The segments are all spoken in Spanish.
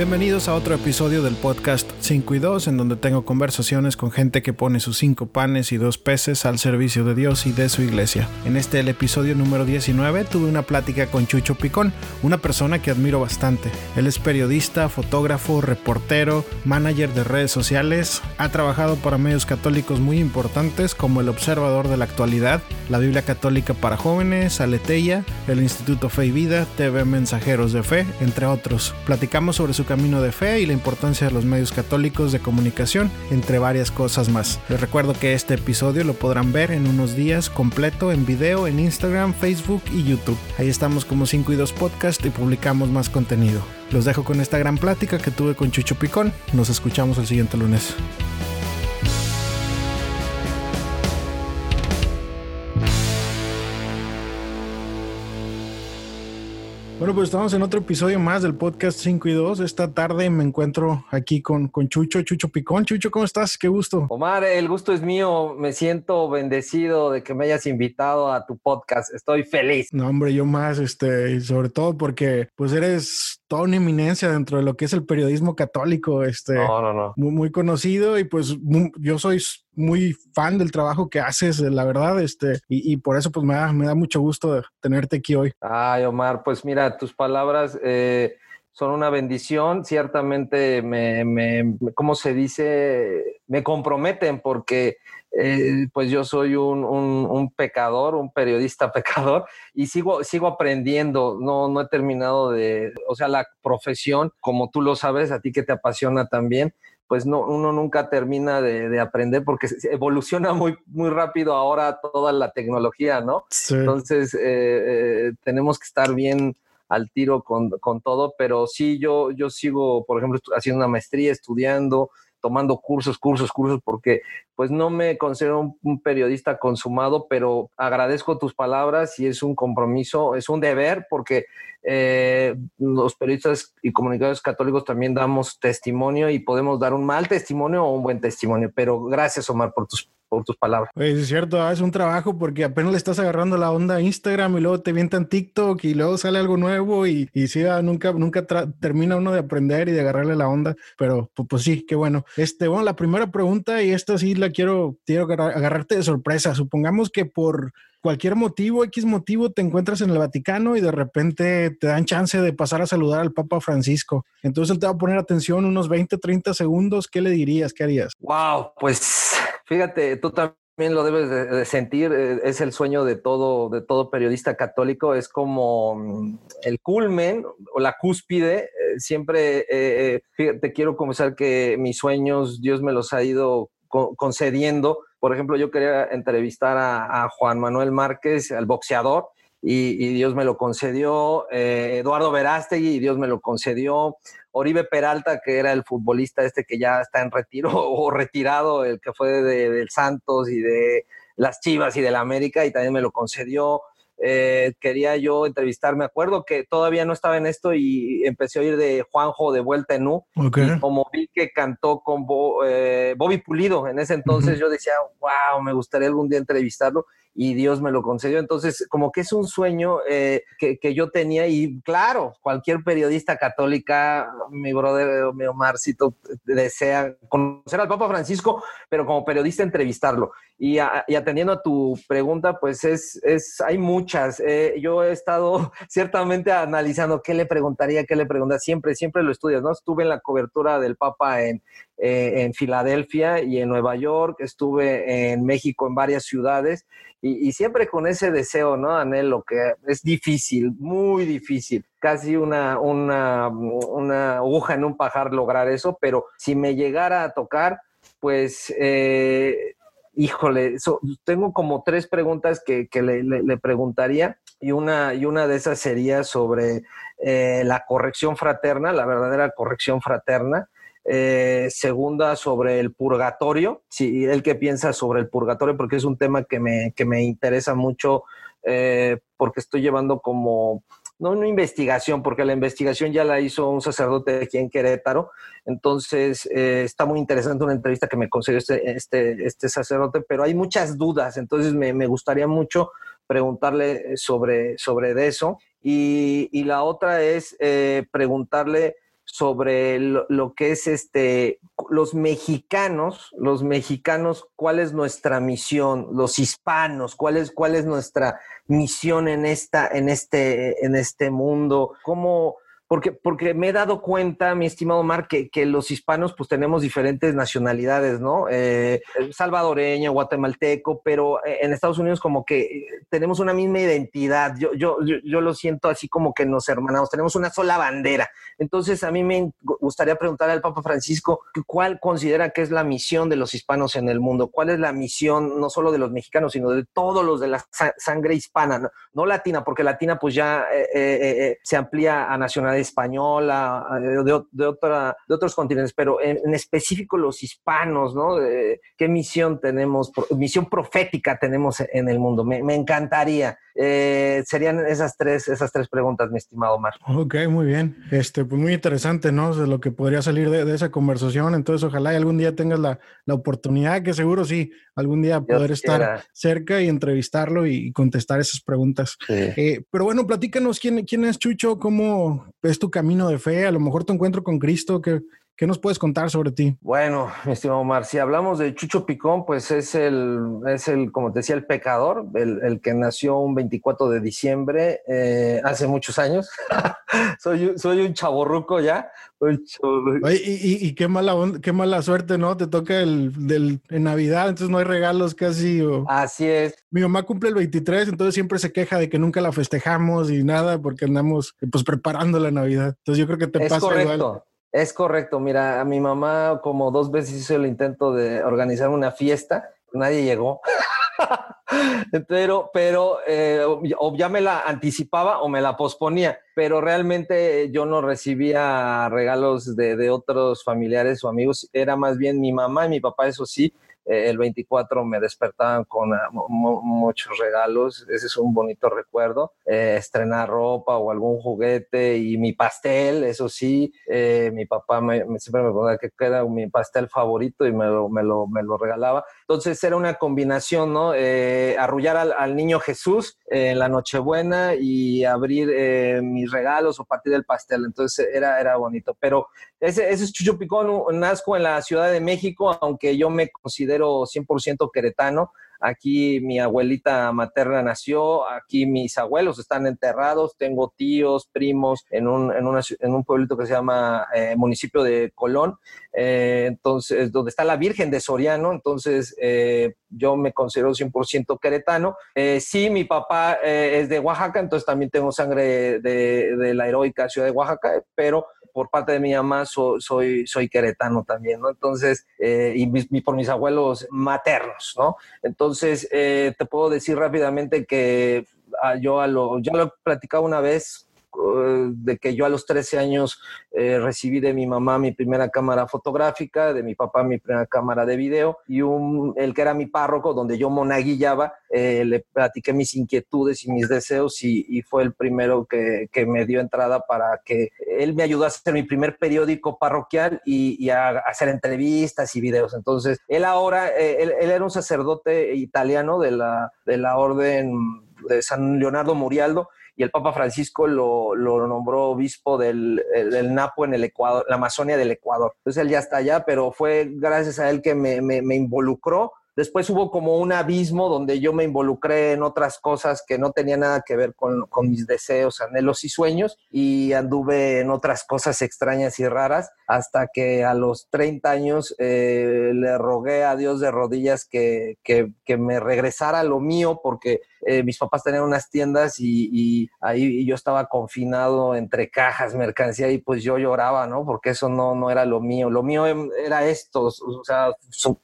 Bienvenidos a otro episodio del podcast 5 y 2, en donde tengo conversaciones con gente que pone sus cinco panes y dos peces al servicio de Dios y de su iglesia. En este, el episodio número 19, tuve una plática con Chucho Picón, una persona que admiro bastante. Él es periodista, fotógrafo, reportero, manager de redes sociales, ha trabajado para medios católicos muy importantes como El Observador de la Actualidad, la Biblia Católica para Jóvenes, Aleteia, el Instituto Fe y Vida, TV Mensajeros de Fe, entre otros. Platicamos sobre su camino de fe y la importancia de los medios católicos de comunicación, entre varias cosas más. Les recuerdo que este episodio lo podrán ver en unos días completo en video en Instagram, Facebook y YouTube. Ahí estamos como 5 y 2 Podcast y publicamos más contenido. Los dejo con esta gran plática que tuve con Chucho Picón. Nos escuchamos el siguiente lunes. Bueno, pues estamos en otro episodio más del podcast 5 y 2. Esta tarde me encuentro aquí con, con Chucho, Chucho Picón. Chucho, ¿cómo estás? Qué gusto. Omar, el gusto es mío. Me siento bendecido de que me hayas invitado a tu podcast. Estoy feliz. No, hombre, yo más, este, sobre todo porque pues eres toda una eminencia dentro de lo que es el periodismo católico, este, no, no, no. Muy, muy conocido y pues yo soy muy fan del trabajo que haces, la verdad, este, y, por eso pues me da, me da, mucho gusto tenerte aquí hoy. Ay, Omar, pues mira, tus palabras eh, son una bendición, ciertamente me, me, ¿cómo se dice? Me comprometen porque eh, pues yo soy un, un, pecador, un periodista pecador y sigo, sigo aprendiendo, no, no he terminado de, o sea, la profesión, como tú lo sabes, a ti que te apasiona también, pues no, uno nunca termina de, de, aprender porque evoluciona muy, muy rápido ahora toda la tecnología, ¿no? Sí. Entonces, eh, eh, tenemos que estar bien al tiro con, con, todo, pero sí, yo, yo sigo, por ejemplo, haciendo una maestría, estudiando, tomando cursos, cursos, cursos, porque pues no me considero un, periodista consumado, pero agradezco tus palabras y es un compromiso, es un deber, porque eh, los periodistas y comunicadores católicos también damos testimonio y podemos dar un mal testimonio o un buen testimonio, pero gracias Omar por tus por tus palabras. Pues es cierto, es un trabajo porque apenas le estás agarrando la onda a Instagram y luego te en TikTok y luego sale algo nuevo y, y sí, nunca, nunca termina uno de aprender y de agarrarle la onda, pero pues, pues, sí, qué bueno. Este, bueno, la primera pregunta y esta sí la quiero, quiero agarrarte de sorpresa. Supongamos que por cualquier motivo, X motivo, te encuentras en el Vaticano y de repente te dan chance de pasar a saludar al Papa Francisco. Entonces él te va a poner atención unos 20, 30 segundos. ¿Qué le dirías? ¿Qué harías? Wow, pues fíjate, tú también lo debes de, sentir, eh, es el sueño de todo, de todo periodista católico, es como mm, el culmen o la cúspide. Eh, siempre eh, te quiero confesar que mis sueños Dios me los ha ido concediendo por ejemplo, yo quería entrevistar a, Juan Manuel Márquez, al boxeador, y, Dios me lo concedió. Eh, Eduardo Verástegui, y Dios me lo concedió. Oribe Peralta, que era el futbolista este que ya está en retiro o retirado, el que fue de, del Santos y de las Chivas y del América, y también me lo concedió. Eh, quería yo entrevistar, me acuerdo que todavía no estaba en esto y empecé a oír de Juanjo de Vuelta en U, y como vi que cantó con eh, Bobby Pulido en ese entonces, yo decía, wow, me gustaría algún día entrevistarlo y Dios me lo concedió. Entonces, como que es un sueño eh, que, que, yo tenía y claro, cualquier periodista católica, mi brother, mi Omarcito, desea conocer al Papa Francisco, pero como periodista entrevistarlo. Y, y atendiendo a tu pregunta, pues es, es hay muchas. Eh, yo he estado ciertamente analizando qué le preguntaría, qué le preguntaría. Siempre, siempre lo estudias, ¿no? Estuve en la cobertura del Papa en, eh, en Filadelfia y en Nueva York, estuve en México en varias ciudades y, siempre con ese deseo, ¿no? Anhelo, que es difícil, muy difícil, casi una, una, una aguja en un pajar lograr eso, pero si me llegara a tocar, pues... Eh, híjole, tengo como tres preguntas que, le, preguntaría y una, y una de esas sería sobre eh, la corrección fraterna, la verdadera corrección fraterna. Eh, segunda sobre el purgatorio, si él que piensa sobre el purgatorio, porque es un tema que me, que me interesa mucho, eh, porque estoy llevando como, no una investigación, porque la investigación ya la hizo un sacerdote aquí en Querétaro, entonces eh, está muy interesante una entrevista que me concedió este, este, este sacerdote, pero hay muchas dudas, entonces me, me gustaría mucho preguntarle sobre, sobre eso. Y, y la otra es preguntarle sobre lo, que es este, los mexicanos, los mexicanos, cuál es nuestra misión, los hispanos, cuál es, cuál es nuestra misión en, esta, en, este, en este mundo, cómo porque, porque me he dado cuenta, mi estimado Mar, que, que los hispanos pues tenemos diferentes nacionalidades, ¿no? Eh, salvadoreño, guatemalteco, pero eh, en Estados Unidos como que eh, tenemos una misma identidad. Yo, yo, yo, lo siento así como que nos hermanamos, tenemos una sola bandera. Entonces a mí me gustaría preguntar al Papa Francisco cuál considera que es la misión de los hispanos en el mundo, cuál es la misión no solo de los mexicanos, sino de todos los de la sangre hispana, no, latina, porque latina pues ya se amplía a nacionalidades española, de, de, otra, de otros continentes, pero en, específico los hispanos, ¿no? ¿Qué misión tenemos, misión profética tenemos en el mundo? Me, me encantaría. Eh, serían esas tres, esas tres preguntas, mi estimado Mar. Ok, muy bien. Este, pues muy interesante, ¿no? De lo que podría salir de, esa conversación. Entonces, ojalá y algún día tengas la, la oportunidad, que seguro sí, algún día poder estar cerca y entrevistarlo y, contestar esas preguntas. Eh, pero bueno, platícanos quién, quién es Chucho, cómo es tu camino de fe, a lo mejor tu encuentro con Cristo, que ¿Qué nos puedes contar sobre ti? Bueno, mi estimado Omar, si hablamos de Chucho Picón, pues es el, es el como te decía, el pecador, el, que nació un 24 de diciembre eh, hace muchos años. soy, soy un chaborruco ya. y, qué, mala, qué mala suerte, ¿no? Te toca el, del, en Navidad, entonces no hay regalos casi. Así es. Mi mamá cumple el 23, entonces siempre se queja de que nunca la festejamos y nada, porque andamos pues preparando la Navidad. Entonces yo creo que te es pasa correcto. igual. Es correcto, mira, a mi mamá como dos veces hizo el intento de organizar una fiesta, nadie llegó. pero, pero eh, o ya me la anticipaba o me la posponía, pero realmente yo no recibía regalos de, de otros familiares o amigos, era más bien mi mamá y mi papá, eso sí, el 24 me despertaban con ah, muchos regalos, ese es un bonito recuerdo, eh, estrenar ropa o algún juguete y mi pastel, eso sí, eh, mi papá me, siempre me ponía que era mi pastel favorito y me lo, me lo, me lo regalaba. Entonces era una combinación, ¿no? Eh, arrullar al, niño Jesús en la Nochebuena y abrir mis regalos o partir del pastel. Entonces era, era bonito. Pero ese, ese es Chucho Picón, nazco en la Ciudad de México, aunque yo me considero 100% queretano. Aquí mi abuelita materna nació, aquí mis abuelos están enterrados, tengo tíos, primos en un, en en un pueblito que se llama eh, municipio de Colón, eh, entonces, donde está la Virgen de Soriano, entonces eh, yo me considero 100% queretano. sí, mi papá es de Oaxaca, entonces también tengo sangre de, de la heroica ciudad de Oaxaca, pero por parte de mi mamá soy, soy queretano también, ¿no? Entonces, eh, y, por mis abuelos maternos, ¿no? Entonces, eh, te puedo decir rápidamente que ah, yo a lo, ya lo he platicado una vez de que yo a los 13 años eh, recibí de mi mamá mi primera cámara fotográfica, de mi papá mi primera cámara de video y un, el que era mi párroco, donde yo monaguillaba, eh, le platiqué mis inquietudes y mis deseos y, fue el primero que, que, me dio entrada para que él me ayudó a hacer mi primer periódico parroquial y, a, hacer entrevistas y videos. Entonces, él ahora, él, él, era un sacerdote italiano de la, de la orden de San Leonardo Murialdo y el Papa Francisco lo, nombró obispo del, Napo en el Ecuador, la Amazonia del Ecuador. Entonces él ya está allá, pero fue gracias a él que me, me involucró Después hubo como un abismo donde yo me involucré en otras cosas que no tenían nada que ver con, mis deseos, anhelos y sueños y anduve en otras cosas extrañas y raras hasta que a los 30 años eh, le rogué a Dios de rodillas que, me regresara lo mío porque eh, mis papás tenían unas tiendas y, ahí yo estaba confinado entre cajas, mercancía y pues yo lloraba, ¿no? Porque eso no, no era lo mío. Lo mío era esto, o sea,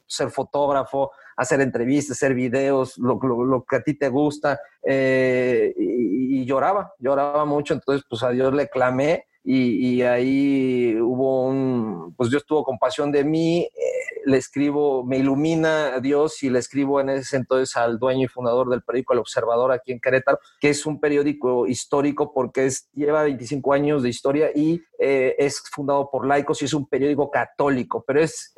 ser fotógrafo, hacer entrevistas, hacer videos, lo, que a ti te gusta. Eh, y, lloraba, lloraba mucho. Entonces, pues a Dios le clamé y, ahí hubo un, pues Dios tuvo compasión de mí, eh, le escribo, me ilumina a Dios y le escribo en ese entonces al dueño y fundador del periódico El Observador aquí en Querétaro, que es un periódico histórico porque es, lleva 25 años de historia y eh, es fundado por laicos y es un periódico católico, pero es,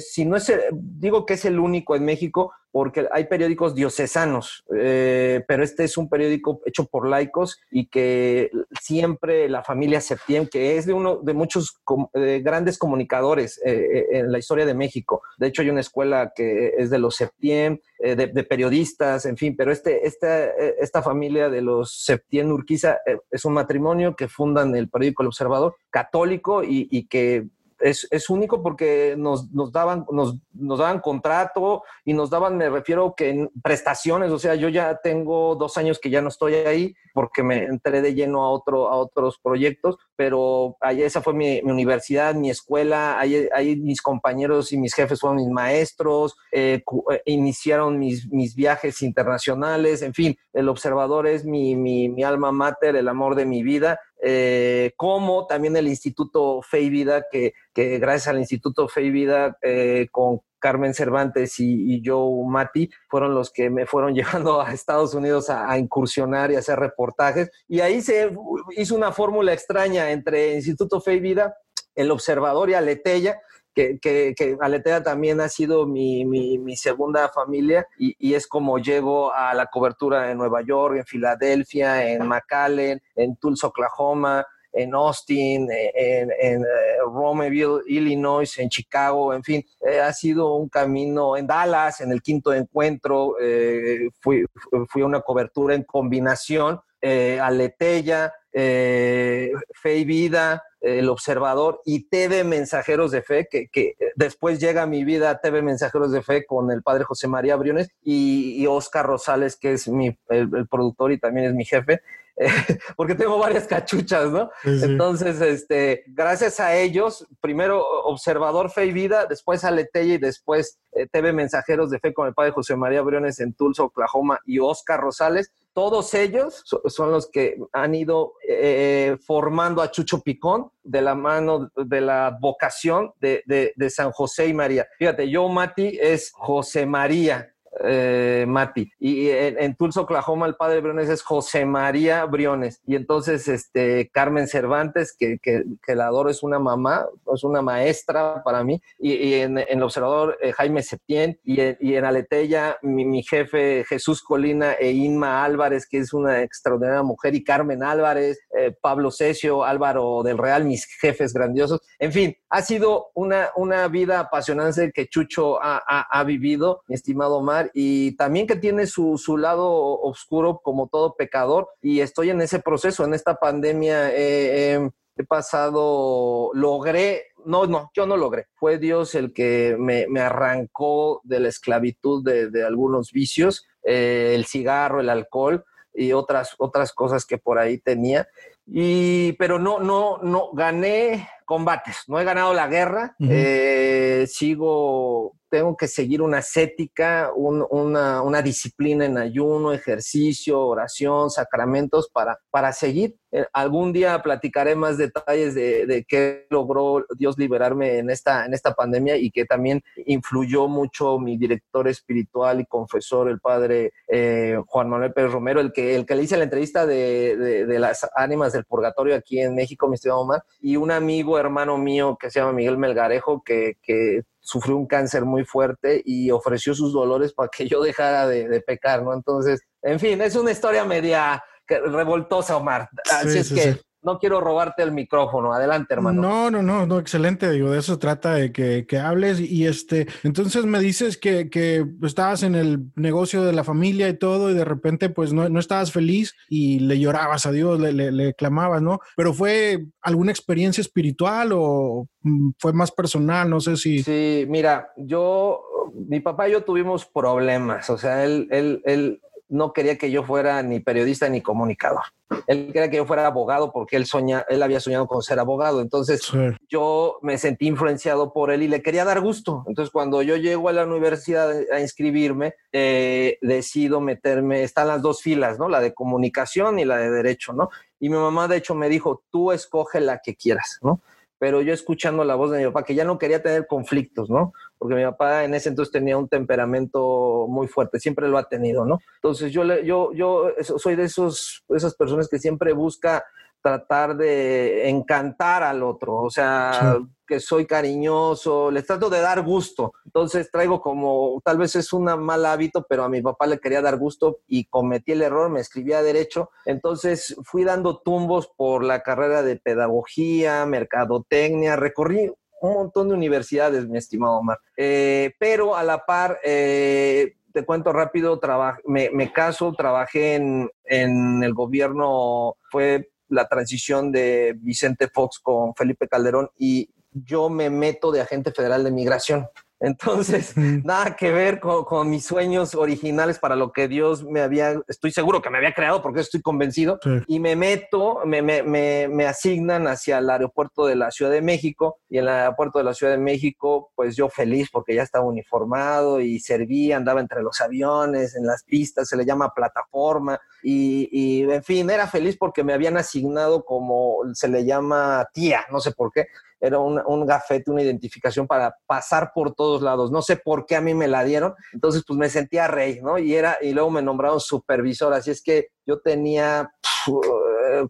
si no es, digo que es el único en México porque hay periódicos diocesanos, eh, pero este es un periódico hecho por laicos y que siempre la familia Septién, que es de uno de muchos grandes comunicadores en la historia de México. De hecho, hay una escuela que es de los Septién, de, periodistas, en fin, pero este, esta, esta familia de los Septién Urquiza es un matrimonio que fundan el periódico El Observador, católico y que es, es único porque nos, nos daban, nos, nos, daban contrato y nos daban, me refiero que prestaciones, o sea, yo ya tengo dos años que ya no estoy ahí porque me entré de lleno a, otro, a otros proyectos, pero ahí esa fue mi, universidad, mi escuela, ahí, mis compañeros y mis jefes fueron mis maestros, eh, eh, iniciaron mis, mis viajes internacionales, en fin, el observador es mi, mi, mi alma mater, el amor de mi vida eh, como también el Instituto Fe y Vida, que, gracias al Instituto Fe y Vida eh, con Carmen Cervantes y, y, Joe Mati fueron los que me fueron llevando a Estados Unidos a, incursionar y hacer reportajes. Y ahí se hizo una fórmula extraña entre Instituto Fe y Vida, El Observador y Aleteya, que, que, Aletea también ha sido mi, mi, segunda familia y, y, es como llego a la cobertura en Nueva York, en Filadelfia, en McAllen, en Tulsa, Oklahoma, en Austin, en, en, eh, Romeville, Illinois, en Chicago, en fin, eh, ha sido un camino en Dallas, en el quinto encuentro, eh, fui, fui a una cobertura en combinación, Aleteya, Fe y Vida, el Observador y TV Mensajeros de Fe, que, que, después llega a mi vida TV Mensajeros de Fe con el padre José María Briones y, Oscar Rosales, que es mi, el, productor y también es mi jefe, porque tengo varias cachuchas, ¿no? Entonces, este, gracias a ellos, primero Observador Fe y Vida, después Aleteya y después eh, TV Mensajeros de Fe con el padre José María Briones en Tulsa, Oklahoma y Oscar Rosales, todos ellos son los que han ido eh, formando a Chucho Picón de la mano de la vocación de, de San José y María. Fíjate, yo, Mati, es José María eh, Mati. Y en, Tulsa, Oklahoma, el padre Briones es José María Briones. Y entonces, este, Carmen Cervantes, que, que, la adoro, es una mamá, es una maestra para mí. Y, en, el observador, eh, Jaime Septién. Y, y, en Aleteya, mi, jefe Jesús Colina e Inma Álvarez, que es una extraordinaria mujer. Y Carmen Álvarez, eh, Pablo Cesio, Álvaro del Real, mis jefes grandiosos. En fin, ha sido una, una vida apasionante que Chucho ha, ha vivido, mi estimado Mar y también que tiene su, su, lado oscuro como todo pecador y estoy en ese proceso, en esta pandemia he pasado, logré, no, no, yo no logré, fue Dios el que me, me arrancó de la esclavitud de, de algunos vicios, eh, el cigarro, el alcohol y otras, otras cosas que por ahí tenía. Y, pero no, no, no, gané combates, no he ganado la guerra, eh, sigo tengo que seguir una ascética, una, una, disciplina en ayuno, ejercicio, oración, sacramentos para, para seguir. Eh, algún día platicaré más detalles de, de, qué logró Dios liberarme en esta, en esta pandemia y que también influyó mucho mi director espiritual y confesor, el padre eh, Juan Manuel Pérez Romero, el que, el que le hice la entrevista de, de, de, las ánimas del purgatorio aquí en México, mi estimado Omar, y un amigo, hermano mío que se llama Miguel Melgarejo, que, que sufrió un cáncer muy fuerte y ofreció sus dolores para que yo dejara de, pecar, ¿no? Entonces, en fin, es una historia media revoltosa, Omar. Así es que no quiero robarte el micrófono. Adelante, hermano. No, no, no, no, excelente. Digo, de eso trata de que, que hables. Y este, entonces me dices que, que, estabas en el negocio de la familia y todo, y de repente, pues no, no estabas feliz y le llorabas a Dios, le, le, le, clamabas, ¿no? Pero fue alguna experiencia espiritual o mm, fue más personal, no sé si. Sí, mira, yo, mi papá y yo tuvimos problemas. O sea, él, él, él no quería que yo fuera ni periodista ni comunicador. Él quería que yo fuera abogado porque él, soña, él había soñado con ser abogado. Entonces yo me sentí influenciado por él y le quería dar gusto. Entonces cuando yo llego a la universidad a inscribirme, eh, decido meterme, están las dos filas, ¿no? La de comunicación y la de derecho, ¿no? Y mi mamá de hecho me dijo, tú escoge la que quieras, ¿no? pero yo escuchando la voz de mi papá, que ya no quería tener conflictos, ¿no? Porque mi papá en ese entonces tenía un temperamento muy fuerte, siempre lo ha tenido, ¿no? Entonces yo, yo, yo soy de esos, esas personas que siempre busca tratar de encantar al otro, o sea, que soy cariñoso, les trato de dar gusto. Entonces traigo como, tal vez es un mal hábito, pero a mi papá le quería dar gusto y cometí el error, me escribía derecho. Entonces fui dando tumbos por la carrera de pedagogía, mercadotecnia, recorrí un montón de universidades, mi estimado Omar. Eh, pero a la par, eh, te cuento rápido, me, me, caso, trabajé en, en el gobierno, fue la transición de Vicente Fox con Felipe Calderón y yo me meto de agente federal de migración. Entonces, nada que ver con, mis sueños originales para lo que Dios me había, estoy seguro que me había creado porque estoy convencido, y me meto, me, me, me, asignan hacia el aeropuerto de la Ciudad de México, y en el aeropuerto de la Ciudad de México, pues yo feliz porque ya estaba uniformado y servía, andaba entre los aviones, en las pistas, se le llama plataforma, y, y en fin, era feliz porque me habían asignado como se le llama tía, no sé por qué, era un, un, gafete, una identificación para pasar por todos lados. No sé por qué a mí me la dieron, entonces pues me sentía rey, ¿no? Y, era, y luego me nombraron supervisor, así es que yo tenía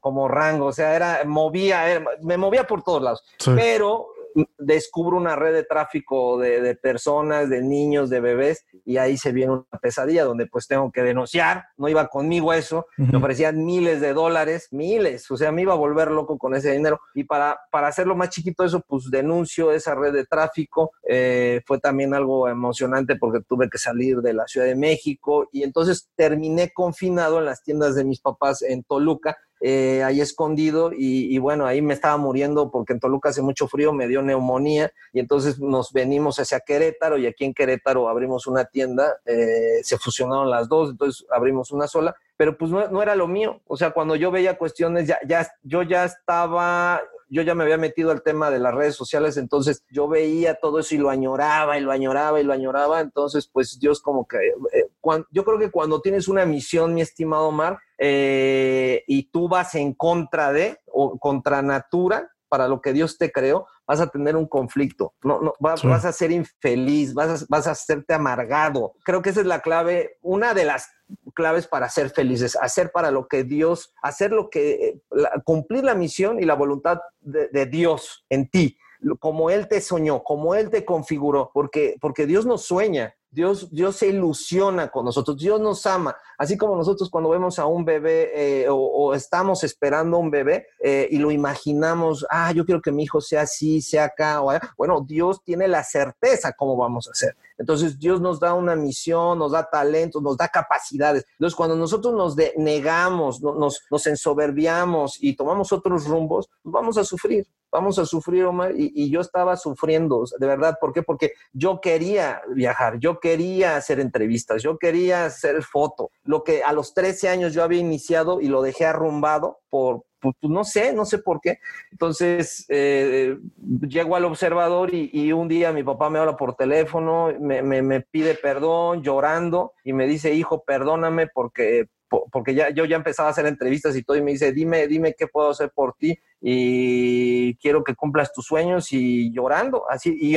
como rango, o sea, era, movía, me movía por todos lados, pero descubro una red de tráfico de, personas, de niños, de bebés, y ahí se viene una pesadilla donde pues tengo que denunciar, no iba conmigo eso, me ofrecían miles de dólares, miles, o sea, me iba a volver loco con ese dinero, y para, para hacerlo más chiquito eso, pues denuncio esa red de tráfico, eh, fue también algo emocionante porque tuve que salir de la Ciudad de México, y entonces terminé confinado en las tiendas de mis papás en Toluca, eh, ahí escondido y, bueno, ahí me estaba muriendo porque en Toluca hace mucho frío, me dio neumonía y entonces nos venimos hacia Querétaro y aquí en Querétaro abrimos una tienda, eh, se fusionaron las dos, entonces abrimos una sola, pero pues no, era lo mío, o sea, cuando yo veía cuestiones, ya, ya, yo ya estaba yo ya me había metido al tema de las redes sociales, entonces yo veía todo eso y lo añoraba y lo añoraba y lo añoraba, entonces pues Dios como que, eh, yo creo que cuando tienes una misión, mi estimado Omar, eh, y tú vas en contra de o contra natura, para lo que Dios te creó, vas a tener un conflicto, no, no, vas, vas a ser infeliz, vas a, vas a hacerte amargado. Creo que esa es la clave, una de las claves para ser felices, hacer para lo que Dios, hacer lo que, cumplir la misión y la voluntad de, de Dios en ti como Él te soñó, como Él te configuró, porque, porque Dios nos sueña, Dios, Dios se ilusiona con nosotros, Dios nos ama, así como nosotros cuando vemos a un bebé eh, o, estamos esperando un bebé eh, y lo imaginamos, ah, yo quiero que mi hijo sea así, sea acá, o allá. bueno, Dios tiene la certeza cómo vamos a hacer. Entonces Dios nos da una misión, nos da talentos, nos da capacidades. Entonces cuando nosotros nos negamos, nos, nos ensoberbiamos y tomamos otros rumbos, pues vamos a sufrir, vamos a sufrir, Omar, y, y, yo estaba sufriendo, de verdad, ¿por qué? Porque yo quería viajar, yo quería hacer entrevistas, yo quería hacer foto, lo que a los 13 años yo había iniciado y lo dejé arrumbado por, pues, pues, no sé, no sé por qué. Entonces, eh, llego al observador y, un día mi papá me habla por teléfono, me, pide perdón llorando y me dice, hijo, perdóname porque porque ya yo ya empezaba a hacer entrevistas y todo y me dice, dime, dime qué puedo hacer por ti y quiero que cumplas tus sueños y llorando, así, y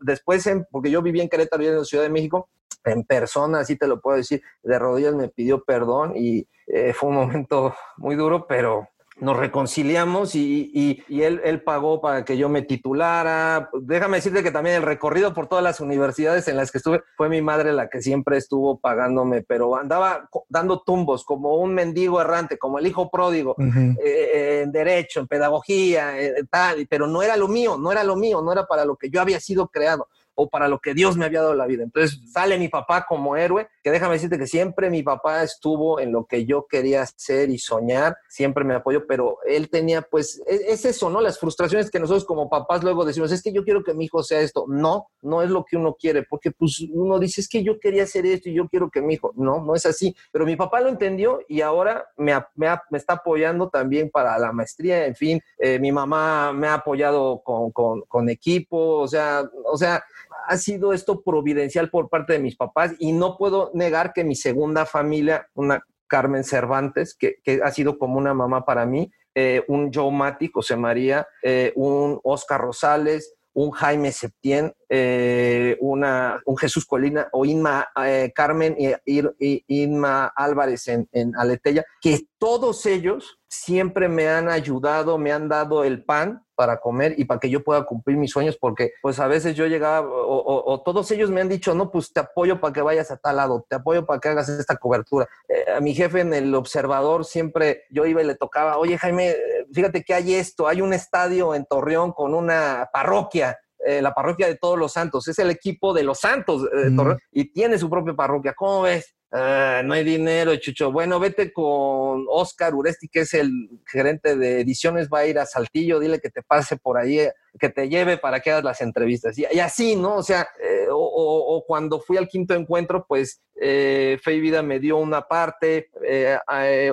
después, porque yo viví en Querétaro y en la Ciudad de México, en persona, así te lo puedo decir, de rodillas me pidió perdón y eh, fue un momento muy duro, pero nos reconciliamos y, él, él, pagó para que yo me titulara. Déjame decirte que también el recorrido por todas las universidades en las que estuve fue mi madre la que siempre estuvo pagándome, pero andaba dando tumbos como un mendigo errante, como el hijo pródigo, eh, eh, en derecho, en pedagogía, tal, pero no era lo mío, no era lo mío, no era para lo que yo había sido creado o para lo que Dios me había dado la vida. Entonces sale mi papá como héroe, que déjame decirte que siempre mi papá estuvo en lo que yo quería hacer y soñar, siempre me apoyó, pero él tenía pues, e, es, eso, ¿no? Las frustraciones que nosotros como papás luego decimos, es que yo quiero que mi hijo sea esto. No, no es lo que uno quiere, porque pues uno dice, es que yo quería hacer esto y yo quiero que mi hijo, no, no es así. Pero mi papá lo entendió y ahora me, me, está apoyando también para la maestría, en fin, eh, mi mamá me ha apoyado con, con, con equipo, o sea, o sea, ha sido esto providencial por parte de mis papás y no puedo negar que mi segunda familia, una Carmen Cervantes, que, ha sido como una mamá para mí, eh, un Joe Mati, José María, eh, un Oscar Rosales, un Jaime Septién, eh, una, un Jesús Colina o Inma eh, Carmen y, Inma Álvarez en, en Aleteya, que todos ellos siempre me han ayudado, me han dado el pan para comer y para que yo pueda cumplir mis sueños, porque pues a veces yo llegaba o, todos ellos me han dicho, no, pues te apoyo para que vayas a tal lado, te apoyo para que hagas esta cobertura. Eh, a mi jefe en el observador siempre yo iba y le tocaba, oye Jaime, fíjate que hay esto, hay un estadio en Torreón con una parroquia eh, la parroquia de todos los santos, es el equipo de los santos mm. Torreón y tiene su propia parroquia. ¿Cómo ves? Ah, no hay dinero, Chucho. Bueno, vete con Oscar Uresti, que es el gerente de ediciones, va a ir a Saltillo, dile que te pase por ahí, que te lleve para que hagas las entrevistas. Y, así, ¿no? O sea, eh, o, cuando fui al quinto encuentro, pues eh, Fe y Vida me dio una parte, eh,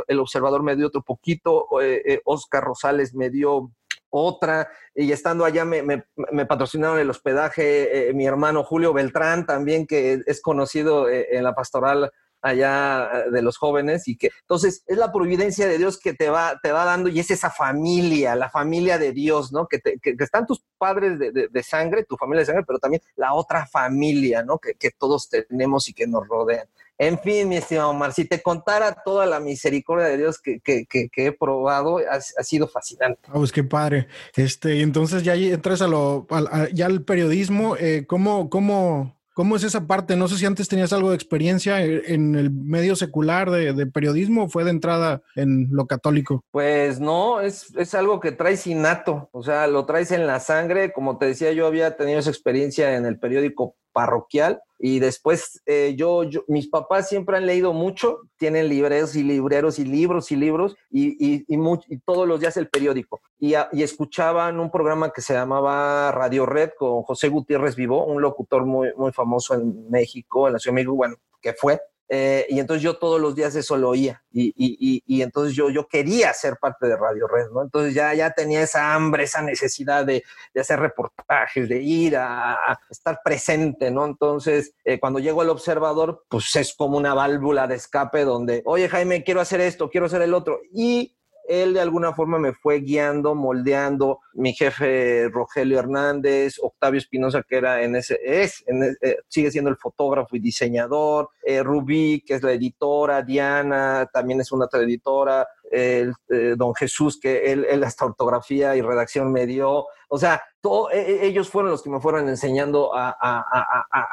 el observador me dio otro poquito, Oscar Rosales me dio otra, y estando allá me, me, patrocinaron el hospedaje mi hermano Julio Beltrán, también que es conocido en la pastoral allá eh, de los jóvenes y que entonces es la providencia de Dios que te va, te va dando y es esa familia, la familia de Dios, ¿no? Que, que, están tus padres de, de, sangre, tu familia de sangre, pero también la otra familia, ¿no? Que, que todos tenemos y que nos rodean. En fin, mi estimado Omar, si te contara toda la misericordia de Dios que, que, que, he probado, ha, sido fascinante. Ah, pues qué padre. Este, entonces ya entras a lo, ya al periodismo, eh, ¿cómo, cómo, ¿Cómo es esa parte? No sé si antes tenías algo de experiencia en el medio secular de, periodismo o fue de entrada en lo católico. Pues no, es, es, algo que traes innato, o sea, lo traes en la sangre. Como te decía, yo había tenido esa experiencia en el periódico parroquial y después eh, yo, mis papás siempre han leído mucho, tienen libreros y libreros y libros y libros y, y, todos los días el periódico. Y, escuchaban un programa que se llamaba Radio Red con José Gutiérrez Vivo, un locutor muy, muy famoso en México, en la Ciudad de México, bueno, que fue. Eh, y entonces yo todos los días eso lo oía y, y, y, entonces yo, yo quería ser parte de Radio Red, ¿no? Entonces ya, ya tenía esa hambre, esa necesidad de, de hacer reportajes, de ir a, estar presente, ¿no? Entonces eh, cuando llego al observador, pues es como una válvula de escape donde, oye Jaime, quiero hacer esto, quiero hacer el otro. Y él de alguna forma me fue guiando, moldeando. Mi jefe Rogelio Hernández, Octavio Espinosa, que era en ese, es, eh, sigue siendo el fotógrafo y diseñador, eh, Rubí, que es la editora, Diana, también es una editora, eh, don Jesús, que él, él, hasta ortografía y redacción me dio. O sea, e, e, ellos fueron los que me fueron enseñando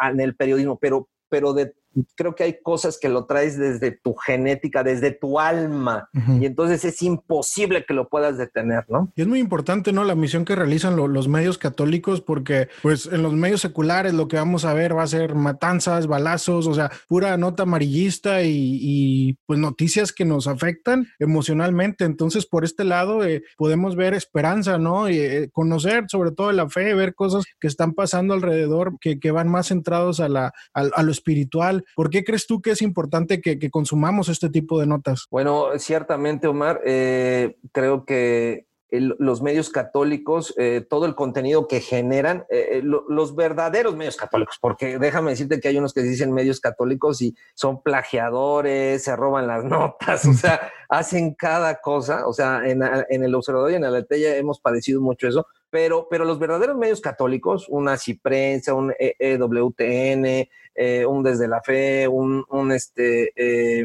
en el periodismo, pero, pero de creo que hay cosas que lo traes desde tu genética, desde tu alma, y entonces es imposible que lo puedas detener, ¿no? Y es muy importante, ¿no? La misión que realizan los medios católicos, porque pues en los medios seculares lo que vamos a ver va a ser matanzas, balazos, o sea, pura nota amarillista y, pues noticias que nos afectan emocionalmente. Entonces, por este lado eh, podemos ver esperanza, ¿no? Y, eh, conocer sobre todo la fe, ver cosas que están pasando alrededor, que, que van más centrados a, la, a lo espiritual ¿Por qué crees tú que es importante que, consumamos este tipo de notas? Bueno, ciertamente, Omar, eh, creo que los medios católicos, eh, todo el contenido que generan, eh, los verdaderos medios católicos, porque déjame decirte que hay unos que dicen medios católicos y son plagiadores, se roban las notas, o sea, hacen cada cosa, o sea, en, el observador y en la Latella hemos padecido mucho eso, pero, pero los verdaderos medios católicos, una Ciprensa, un EWTN, eh, un Desde la Fe, un, un este, eh,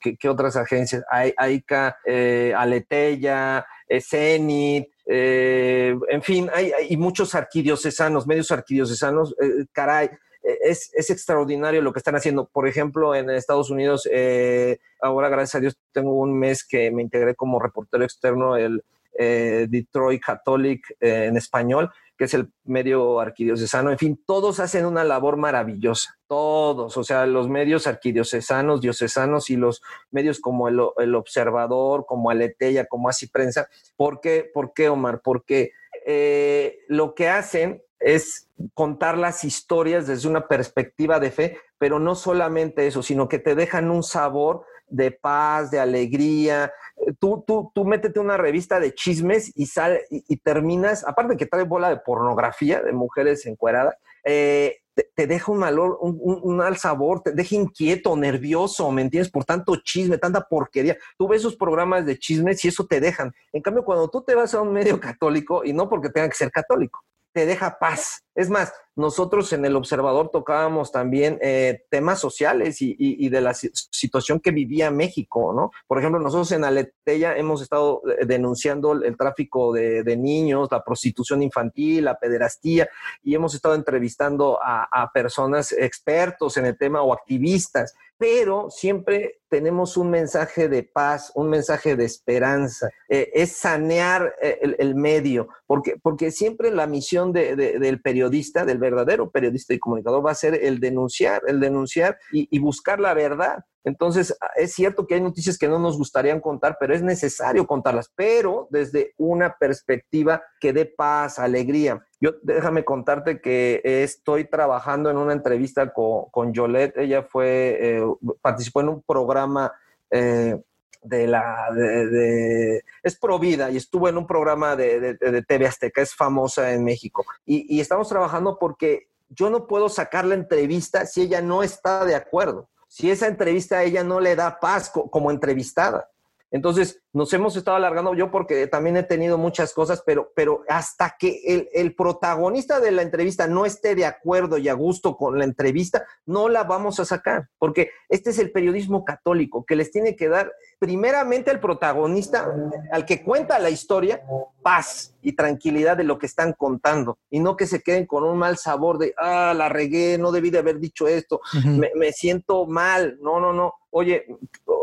¿qué, otras agencias? AICA, eh, Aleteya, Cenit, en fin, hay, hay, muchos arquidiocesanos, medios arquidiocesanos, caray. Es, es, extraordinario lo que están haciendo. Por ejemplo, en Estados Unidos, ahora gracias a Dios tengo un mes que me integré como reportero externo, el Detroit Catholic en español, que es el medio arquidiocesano, en fin, todos hacen una labor maravillosa, todos, o sea, los medios arquidiocesanos, diocesanos y los medios como el, Observador, como Aleteya, como Así Prensa. ¿Por qué, ¿Por qué Omar? Porque eh, lo que hacen es contar las historias desde una perspectiva de fe, pero no solamente eso, sino que te dejan un sabor de paz, de alegría. Tú, tú, tú métete una revista de chismes y, sal, y, terminas, aparte que trae bola de pornografía de mujeres encueradas, eh, te, deja un valor, un, mal sabor, te deja inquieto, nervioso, ¿me entiendes? Por tanto chisme, tanta porquería. Tú ves esos programas de chismes y eso te dejan. En cambio, cuando tú te vas a un medio católico, y no porque tenga que ser católico, te deja paz. Es más, nosotros en el Observador tocábamos también eh, temas sociales y, de la situación que vivía México, ¿no? Por ejemplo, nosotros en Aleteya hemos estado eh, denunciando el, tráfico de, niños, la prostitución infantil, la pederastía, y hemos estado entrevistando a, personas expertos en el tema o activistas pero siempre tenemos un mensaje de paz, un mensaje de esperanza, eh, es sanear el, medio, porque, porque siempre la misión del periodista, del verdadero periodista y comunicador, va a ser el denunciar, el denunciar y buscar la verdad. Entonces, es cierto que hay noticias que no nos gustarían contar, pero es necesario contarlas, pero desde una perspectiva que dé paz, alegría. Yo déjame contarte que estoy trabajando en una entrevista con, con Ella fue, eh, participó en un programa eh, de la, de, es Provida y estuvo en un programa de, de, TV Azteca, es famosa en México. Y, y estamos trabajando porque yo no puedo sacar la entrevista si ella no está de acuerdo si esa entrevista a ella no le da paz como entrevistada. Entonces, nos hemos estado alargando yo porque también he tenido muchas cosas, pero, pero hasta que el, el, protagonista de la entrevista no esté de acuerdo y a gusto con la entrevista, no la vamos a sacar, porque este es el periodismo católico que les tiene que dar primeramente al protagonista, al que cuenta la historia, paz y tranquilidad de lo que están contando y no que se queden con un mal sabor de, ah, la regué, no debí de haber dicho esto, me, me siento mal, no, no, no oye,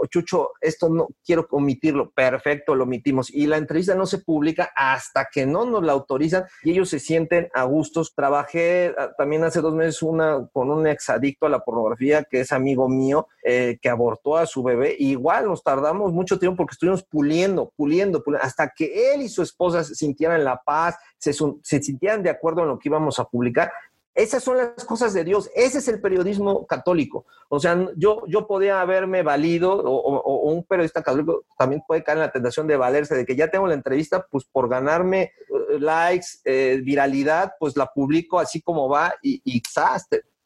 Chucho, esto no quiero omitirlo, perfecto, lo omitimos. Y la entrevista no se publica hasta que no nos la autorizan y ellos se sienten a gustos. Trabajé ah, también hace dos meses una con un exadicto a la pornografía que es amigo mío, eh, que abortó a su bebé. igual nos tardamos mucho tiempo porque estuvimos puliendo, puliendo, puliendo, hasta que él y su esposa se sintieran la paz, se, se sintieran de acuerdo en lo que íbamos a publicar esas son las cosas de Dios. Ese es el periodismo católico. O sea, yo, yo podía haberme valido, o, un periodista católico también puede caer en la tentación de valerse de que ya tengo la entrevista, pues por ganarme eh, likes, eh, viralidad, pues la publico así como va y, y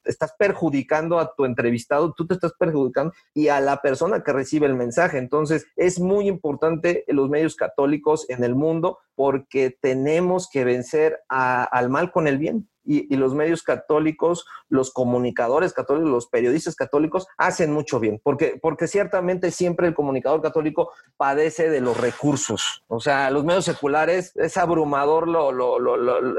estás perjudicando a tu entrevistado, tú te estás perjudicando y a la persona que recibe el mensaje. Entonces, es muy importante los medios católicos en el mundo porque tenemos que vencer al mal con el bien y, los medios católicos, los comunicadores católicos, los periodistas católicos hacen mucho bien, porque, porque ciertamente siempre el comunicador católico padece de los recursos. O sea, los medios seculares es abrumador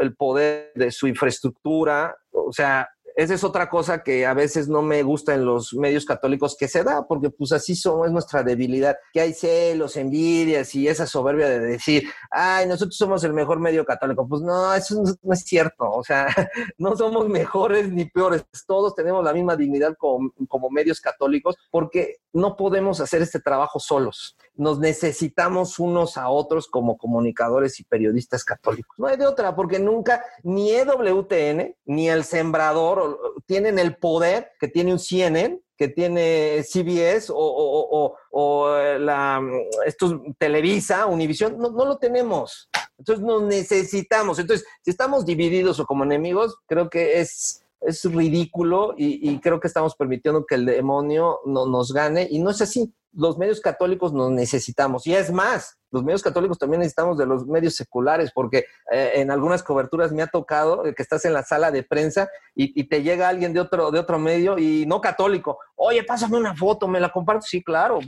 el poder de su infraestructura. O sea, esa es otra cosa que a veces no me gusta en los medios católicos que se da, porque pues así somos, es nuestra debilidad, que hay celos, envidias y esa soberbia de decir, ay, nosotros somos el mejor medio católico. Pues no, eso no, es cierto, o sea, no somos mejores ni peores, todos tenemos la misma dignidad como, como medios católicos, porque no podemos hacer este trabajo solos nos necesitamos unos a otros como comunicadores y periodistas católicos. No hay de otra, porque nunca ni EWTN ni el Sembrador tienen el poder que tiene un CNN, que tiene CBS o, la, estos, Televisa, Univisión, no, lo tenemos. Entonces nos necesitamos. Entonces, si estamos divididos o como enemigos, creo que es, es ridículo y, creo que estamos permitiendo que el demonio no, nos gane y no es así los medios católicos nos necesitamos. Y es más, los medios católicos también necesitamos de los medios seculares, porque eh, en algunas coberturas me ha tocado que estás en la sala de prensa y, te llega alguien de otro, de otro medio y no católico. Oye, pásame una foto, me la comparto. Sí, claro,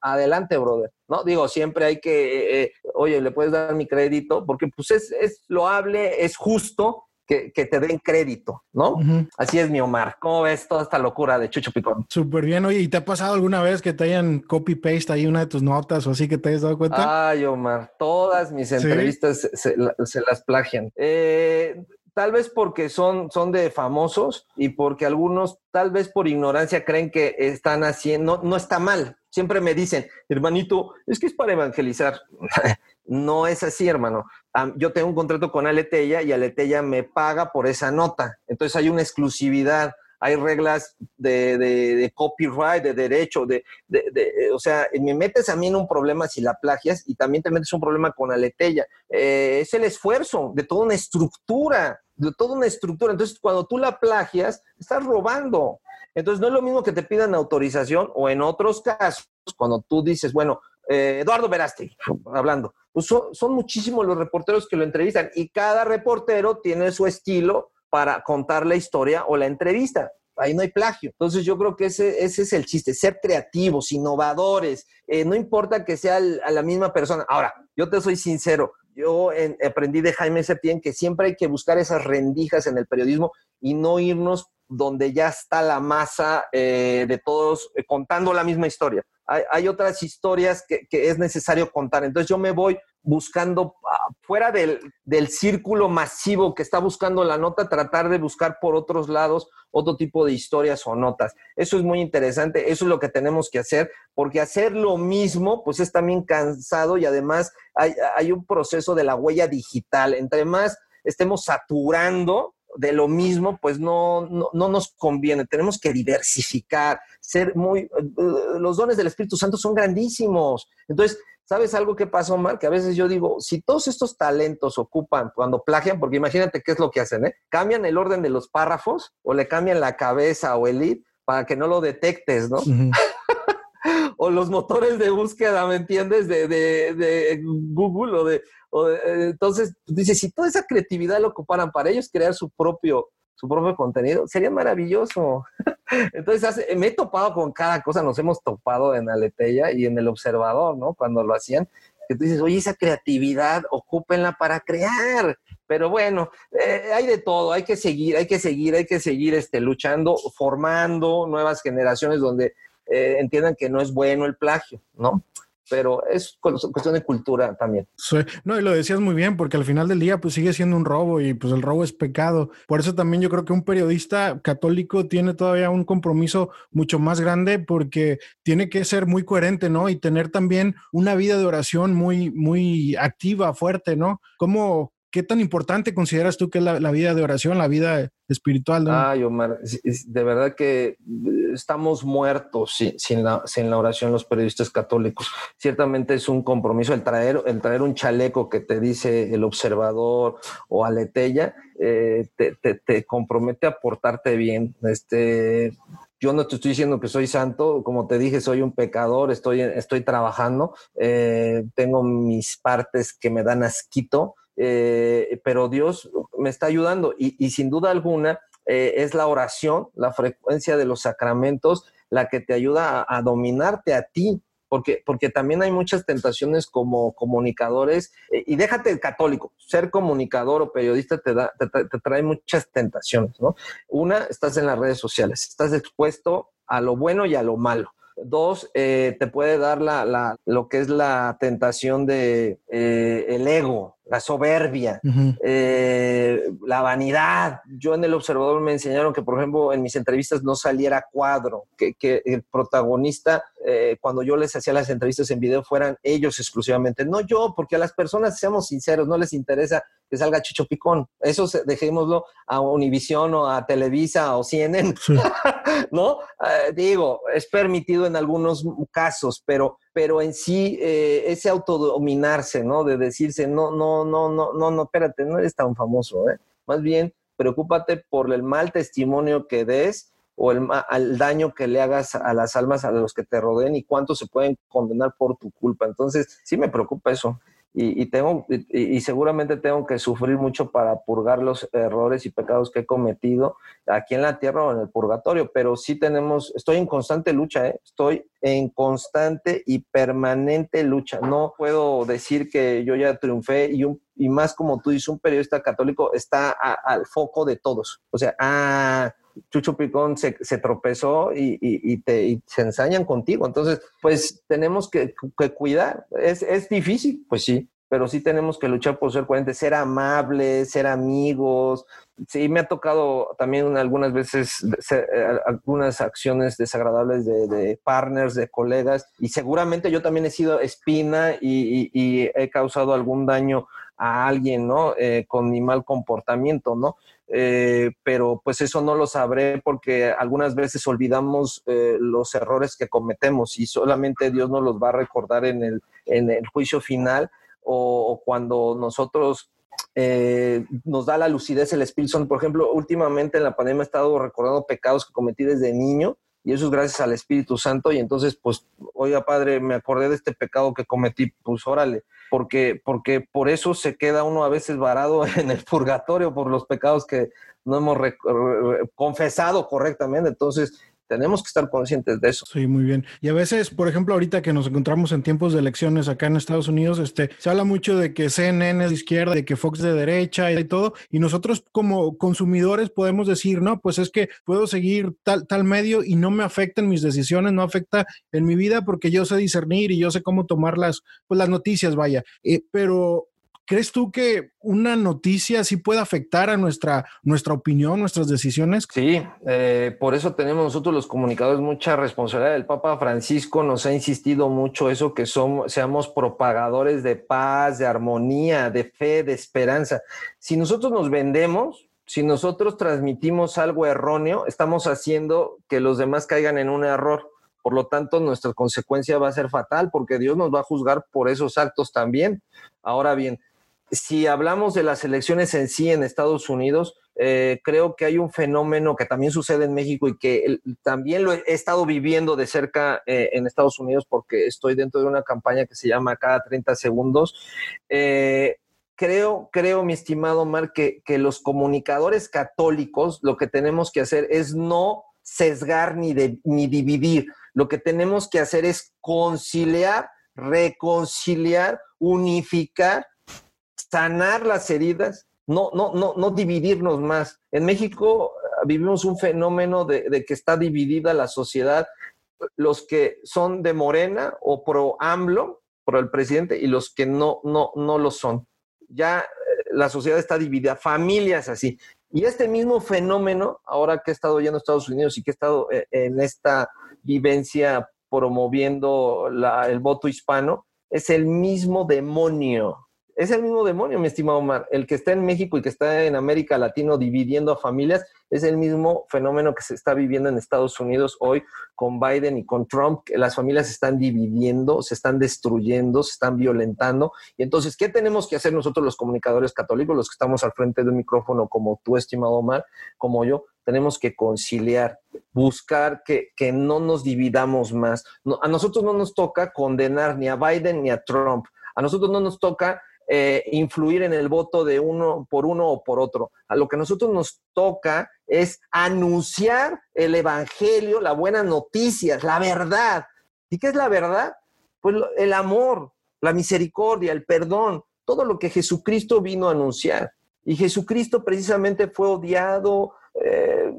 adelante, brother. No, digo, siempre hay que, eh, eh, oye, le puedes dar mi crédito, porque pues es, es loable, es justo, que, te den crédito, ¿no? Así es mi Omar. ¿Cómo ves toda esta locura de Chucho Picón? Súper bien. Oye, ¿y te ha pasado alguna vez que te hayan copy-paste ahí una de tus notas o así que te hayas dado cuenta? Ay, Omar, todas mis entrevistas se, las plagian. Eh, tal vez porque son, son de famosos y porque algunos, tal vez por ignorancia, creen que están haciendo, no está mal. Siempre me dicen, hermanito, es que es para evangelizar. No es así, hermano. Yo tengo un contrato con Aleteya y Aleteya me paga por esa nota. Entonces hay una exclusividad, hay reglas de, copyright, de derecho, de, o sea, me metes a mí en un problema si la plagias y también te metes un problema con Aleteya. Eh, es el esfuerzo de toda una estructura, de toda una estructura. Entonces, cuando tú la plagias, estás robando. Entonces, no es lo mismo que te pidan autorización o en otros casos, cuando tú dices, bueno, eh, Eduardo Verasti, hablando, pues son, son muchísimos los reporteros que lo entrevistan y cada reportero tiene su estilo para contar la historia o la entrevista ahí no hay plagio. Entonces yo creo que ese, ese es el chiste, ser creativos, innovadores, eh, no importa que sea a la misma persona. Ahora, yo te soy sincero, yo aprendí de Jaime Septién que siempre hay que buscar esas rendijas en el periodismo y no irnos donde ya está la masa eh, de todos eh, contando la misma historia. Hay, otras historias que, es necesario contar. Entonces yo me voy buscando ah, fuera del, del, círculo masivo que está buscando la nota, tratar de buscar por otros lados otro tipo de historias o notas. Eso es muy interesante, eso es lo que tenemos que hacer, porque hacer lo mismo, pues es también cansado y además hay, hay un proceso de la huella digital. Entre más estemos saturando, de lo mismo, pues no, no, nos conviene. Tenemos que diversificar, ser muy... Eh, los dones del Espíritu Santo son grandísimos. Entonces, ¿sabes algo que pasa, Omar? Que a veces yo digo, si todos estos talentos ocupan cuando plagian, porque imagínate qué es lo que hacen, ¿eh? Cambian el orden de los párrafos o le cambian la cabeza o el lead para que no lo detectes, ¿no? o los motores de búsqueda, ¿me entiendes? De, de Google o de, eh, entonces, dice, si toda esa creatividad lo ocuparan para ellos crear su propio, su propio contenido, sería maravilloso. Entonces, me he topado con cada cosa, nos hemos topado en Aleteya y en El Observador, ¿no? Cuando lo hacían, que tú dices, oye, esa creatividad, ocúpenla para crear. Pero bueno, eh, hay de todo, hay que seguir, hay que seguir, hay que seguir este, luchando, formando nuevas generaciones donde eh, entiendan que no es bueno el plagio, ¿no? Pero es cuestión de cultura también. Sí. No, y lo decías muy bien, porque al final del día pues sigue siendo un robo y pues el robo es pecado. Por eso también yo creo que un periodista católico tiene todavía un compromiso mucho más grande porque tiene que ser muy coherente, ¿no? Y tener también una vida de oración muy, muy activa, fuerte, ¿no? ¿Cómo, ¿Qué tan importante consideras tú que es la, vida de oración, la vida espiritual? Ay, Omar, de verdad que estamos muertos sin, la, sin, la, oración los periodistas católicos. Ciertamente es un compromiso el traer, el traer un chaleco que te dice el observador o aletella, eh, te, te, compromete a portarte bien. Este, yo no te estoy diciendo que soy santo, como te dije, soy un pecador, estoy, estoy trabajando, eh, tengo mis partes que me dan asquito, eh, pero Dios me está ayudando y, sin duda alguna eh, es la oración, la frecuencia de los sacramentos, la que te ayuda a, dominarte a ti, porque, porque también hay muchas tentaciones como comunicadores, eh, y déjate el católico, ser comunicador o periodista te, da, te, trae muchas tentaciones, ¿no? Una, estás en las redes sociales, estás expuesto a lo bueno y a lo malo. Dos, te puede dar la, lo que es la tentación de ego, la soberbia, eh, la vanidad. Yo en el observador me enseñaron que, por ejemplo, en mis entrevistas no saliera cuadro, que, el protagonista, eh, cuando yo les hacía las entrevistas en video, fueran ellos exclusivamente, no yo, porque a las personas, seamos sinceros, no les interesa que salga Chicho Picón. Eso dejémoslo a Univisión o a Televisa o CNN, ¿no? Eh, digo, es permitido en algunos casos, pero pero en sí eh, ese autodominarse, ¿no? De decirse, no, no, no, no, no, no, espérate, no eres tan famoso, ¿eh? Más bien, preocúpate por el mal testimonio que des o el, al daño que le hagas a las almas a los que te rodeen y cuánto se pueden condenar por tu culpa. Entonces, sí me preocupa eso y, tengo, y, seguramente tengo que sufrir mucho para purgar los errores y pecados que he cometido aquí en la tierra o en el purgatorio, pero sí tenemos, estoy en constante lucha, ¿eh? estoy en constante y permanente lucha. No puedo decir que yo ya triunfé y, un, y más como tú dices, un periodista católico está al foco de todos. O sea, ah, Chucho Picón se, tropezó y, te, se ensañan contigo. Entonces, pues tenemos que, cuidar. Es, difícil, pues sí, pero sí tenemos que luchar por ser coherentes, ser amables, ser amigos. Sí, me ha tocado también algunas veces eh, algunas acciones desagradables de, partners, de colegas, y seguramente yo también he sido espina y, he causado algún daño a alguien, ¿no? Eh, con mi mal comportamiento, ¿no? Eh, pero pues eso no lo sabré porque algunas veces olvidamos eh, los errores que cometemos y solamente Dios nos los va a recordar en el, en el juicio final o, cuando nosotros eh, nos da la lucidez el Santo. Por ejemplo, últimamente en la pandemia he estado recordando pecados que cometí desde niño y eso es gracias al Espíritu Santo. Y entonces pues, oiga padre, me acordé de este pecado que cometí, pues órale, porque, porque por eso se queda uno a veces varado en el purgatorio por los pecados que no hemos confesado correctamente, entonces tenemos que estar conscientes de eso. Sí, muy bien. Y a veces, por ejemplo, ahorita que nos encontramos en tiempos de elecciones acá en Estados Unidos, este, se habla mucho de que CNN es de izquierda, de que Fox de derecha y todo, y nosotros como consumidores podemos decir, no, pues es que puedo seguir tal, tal medio y no me afecta en mis decisiones, no afecta en mi vida porque yo sé discernir y yo sé cómo tomar las, pues las noticias, vaya. Eh, pero ¿Crees tú que una noticia sí puede afectar a nuestra, nuestra opinión, nuestras decisiones? Sí, eh, por eso tenemos nosotros los comunicadores mucha responsabilidad. El Papa Francisco nos ha insistido mucho eso, que somos, seamos propagadores de paz, de armonía, de fe, de esperanza. Si nosotros nos vendemos, si nosotros transmitimos algo erróneo, estamos haciendo que los demás caigan en un error. Por lo tanto, nuestra consecuencia va a ser fatal porque Dios nos va a juzgar por esos actos también. Ahora bien, si hablamos de las elecciones en sí en Estados Unidos, eh, creo que hay un fenómeno que también sucede en México y que también lo he, estado viviendo de cerca eh, en Estados Unidos porque estoy dentro de una campaña que se llama Cada 30 Segundos. Eh, creo, creo, mi estimado Mar, que, los comunicadores católicos lo que tenemos que hacer es no sesgar ni, ni dividir. Lo que tenemos que hacer es conciliar, reconciliar, unificar sanar las heridas, no, no, no, no dividirnos más. En México ah, vivimos un fenómeno de, que está dividida la sociedad, los que son de Morena o pro AMLO, pro el presidente, y los que no, no, no lo son. Ya eh, la sociedad está dividida, familias así. Y este mismo fenómeno, ahora que he estado yendo a Estados Unidos y que he estado eh, en esta vivencia promoviendo el voto hispano, es el mismo demonio es el mismo demonio, mi estimado Omar. El que está en México y que está en América Latina dividiendo a familias es el mismo fenómeno que se está viviendo en Estados Unidos hoy con Biden y con Trump, las familias se están dividiendo, se están destruyendo, se están violentando. Y entonces, ¿qué tenemos que hacer nosotros los comunicadores católicos, los que estamos al frente del micrófono, como tú, estimado Omar, como yo? Tenemos que conciliar, buscar que, que no nos dividamos más. a nosotros no nos toca condenar ni a Biden ni a Trump. A nosotros no nos toca eh, influir en el voto de uno por uno o por otro. A lo que a nosotros nos toca es anunciar el evangelio, la buena noticia, la verdad. ¿Y qué es la verdad? Pues el amor, la misericordia, el perdón, todo lo que Jesucristo vino a anunciar. Y Jesucristo precisamente fue odiado, eh,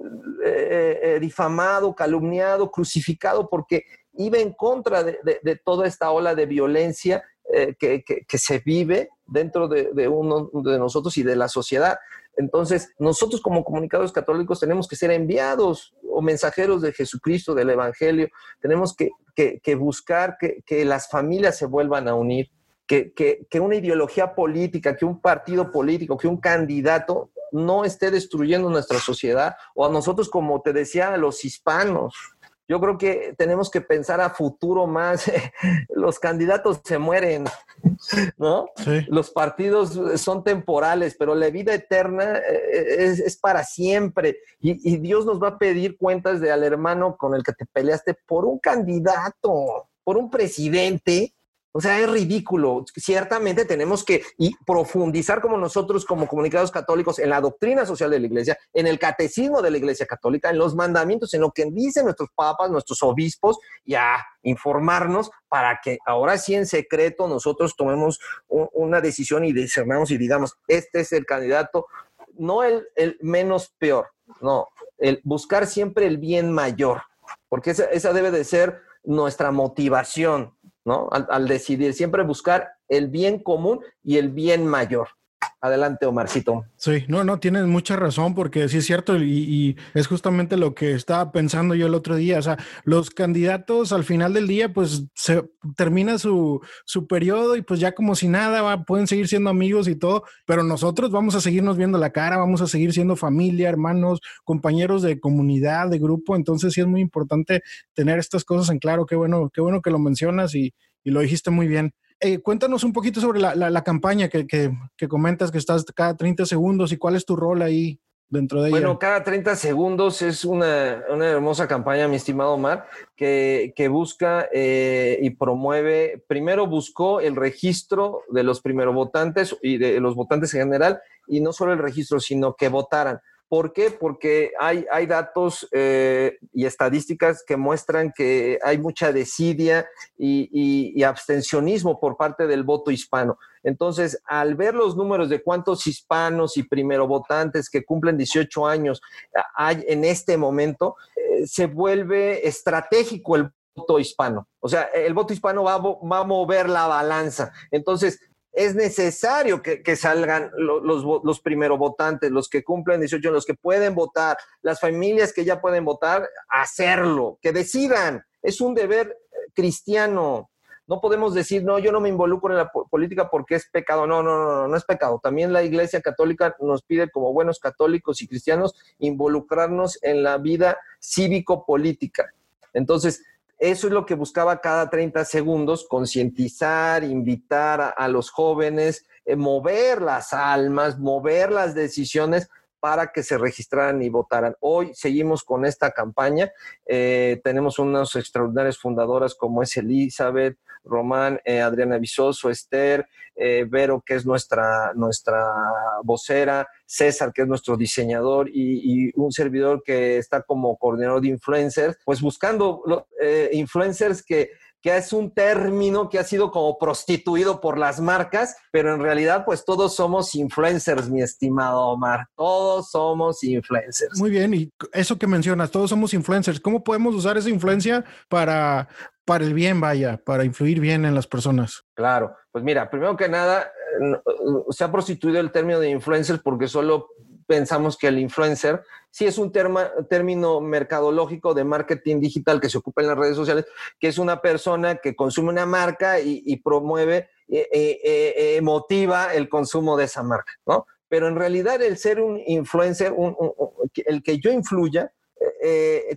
eh, difamado, calumniado, crucificado, porque iba en contra de, toda esta ola de violencia que, se vive dentro de, uno de nosotros y de la sociedad. Entonces, nosotros como comunicadores católicos tenemos que ser enviados o mensajeros de Jesucristo, del Evangelio. Tenemos que, buscar que, las familias se vuelvan a unir, que, que una ideología política, que un partido político, que un candidato no esté destruyendo nuestra sociedad o a nosotros, como te decía, a los hispanos yo creo que tenemos que pensar a futuro más. Los candidatos se mueren, ¿no? Los partidos son temporales, pero la vida eterna eh, es, para siempre. Y, y, Dios nos va a pedir cuentas de al hermano con el que te peleaste por un candidato, por un presidente o sea, es ridículo. Ciertamente tenemos que profundizar como nosotros, como comunicados católicos, en la doctrina social de la iglesia, en el catecismo de la iglesia católica, en los mandamientos, en lo que dicen nuestros papas, nuestros obispos, y a informarnos para que ahora sí en secreto nosotros tomemos una decisión y discernamos y digamos, este es el candidato, no el, menos peor, no, el buscar siempre el bien mayor, porque esa debe de ser nuestra motivación ¿no? Al, decidir siempre buscar el bien común y el bien mayor. Adelante, Omarcito. Sí, no, no, tienes mucha razón porque sí es cierto y, es justamente lo que estaba pensando yo el otro día. O sea, los candidatos al final del día, pues se termina su, su periodo y pues ya como si nada, pueden seguir siendo amigos y todo, pero nosotros vamos a seguirnos viendo la cara, vamos a seguir siendo familia, hermanos, compañeros de comunidad, de grupo. Entonces sí es muy importante tener estas cosas en claro. Qué bueno, qué bueno que lo mencionas y, y lo dijiste muy bien. Eh, cuéntanos un poquito sobre la, campaña que, comentas que estás cada 30 segundos y cuál es tu rol ahí. dentro de ella? Bueno, cada 30 segundos es una, hermosa campaña, mi estimado Omar, que, busca eh, y promueve, primero buscó el registro de los primeros votantes y de los votantes en general, y no solo el registro, sino que votaran. ¿Por qué? Porque hay, hay datos eh, y estadísticas que muestran que hay mucha desidia y, abstencionismo por parte del voto hispano. Entonces, al ver los números de cuántos hispanos y primero votantes que cumplen 18 años hay en este momento, eh, se vuelve estratégico el voto hispano. O sea, el voto hispano va, va a mover la balanza. Entonces, es necesario que, salgan los, los, primeros votantes, los que cumplen 18, los que pueden votar, las familias que ya pueden votar, hacerlo, que decidan. Es un deber cristiano. No podemos decir, no, yo no me involucro en la política porque es pecado. No, no, no, no, no es pecado. También la Iglesia Católica nos pide, como buenos católicos y cristianos, involucrarnos en la vida cívico-política. Entonces, eso es lo que buscaba cada 30 segundos, concientizar, invitar a, los jóvenes, eh, mover las almas, mover las decisiones para que se registraran y votaran. Hoy seguimos con esta campaña. Eh, tenemos unas extraordinarias fundadoras como es Elizabeth, Román, eh, Adriana Visoso, Esther, eh, Vero, que es nuestra, nuestra vocera, César, que es nuestro diseñador, y, un servidor que está como coordinador de influencers, pues buscando eh, influencers que que es un término que ha sido como prostituido por las marcas, pero en realidad pues todos somos influencers, mi estimado Omar, todos somos influencers. Muy bien, y eso que mencionas, todos somos influencers, ¿cómo podemos usar esa influencia para, para el bien, vaya, para influir bien en las personas? Claro, pues mira, primero que nada, eh, se ha prostituido el término de influencers porque solo pensamos que el influencer sí es un término mercadológico de marketing digital que se ocupa en las redes sociales, que es una persona que consume una marca y, promueve, eh, eh, eh, motiva el consumo de esa marca, ¿no? Pero en realidad el ser un influencer, el que yo influya,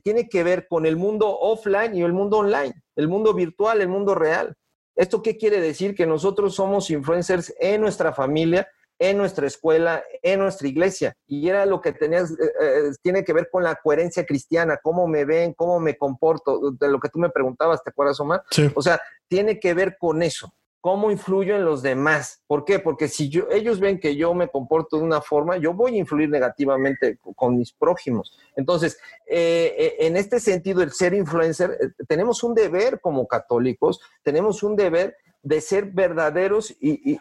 tiene que ver con el mundo offline y el mundo online, el mundo virtual, el mundo real. ¿Esto qué quiere decir? Que nosotros somos influencers en nuestra familia, en nuestra escuela, en nuestra iglesia. Y era lo que tenías, eh, eh, tiene que ver con la coherencia cristiana, cómo me ven, cómo me comporto, de lo que tú me preguntabas, ¿te acuerdas, Omar? Sí. O sea, tiene que ver con eso. ¿Cómo influyo en los demás? ¿Por qué? Porque si yo, ellos ven que yo me comporto de una forma, yo voy a influir negativamente con mis prójimos. Entonces, eh, en este sentido, el ser influencer, tenemos un deber como católicos, tenemos un deber de ser verdaderos y,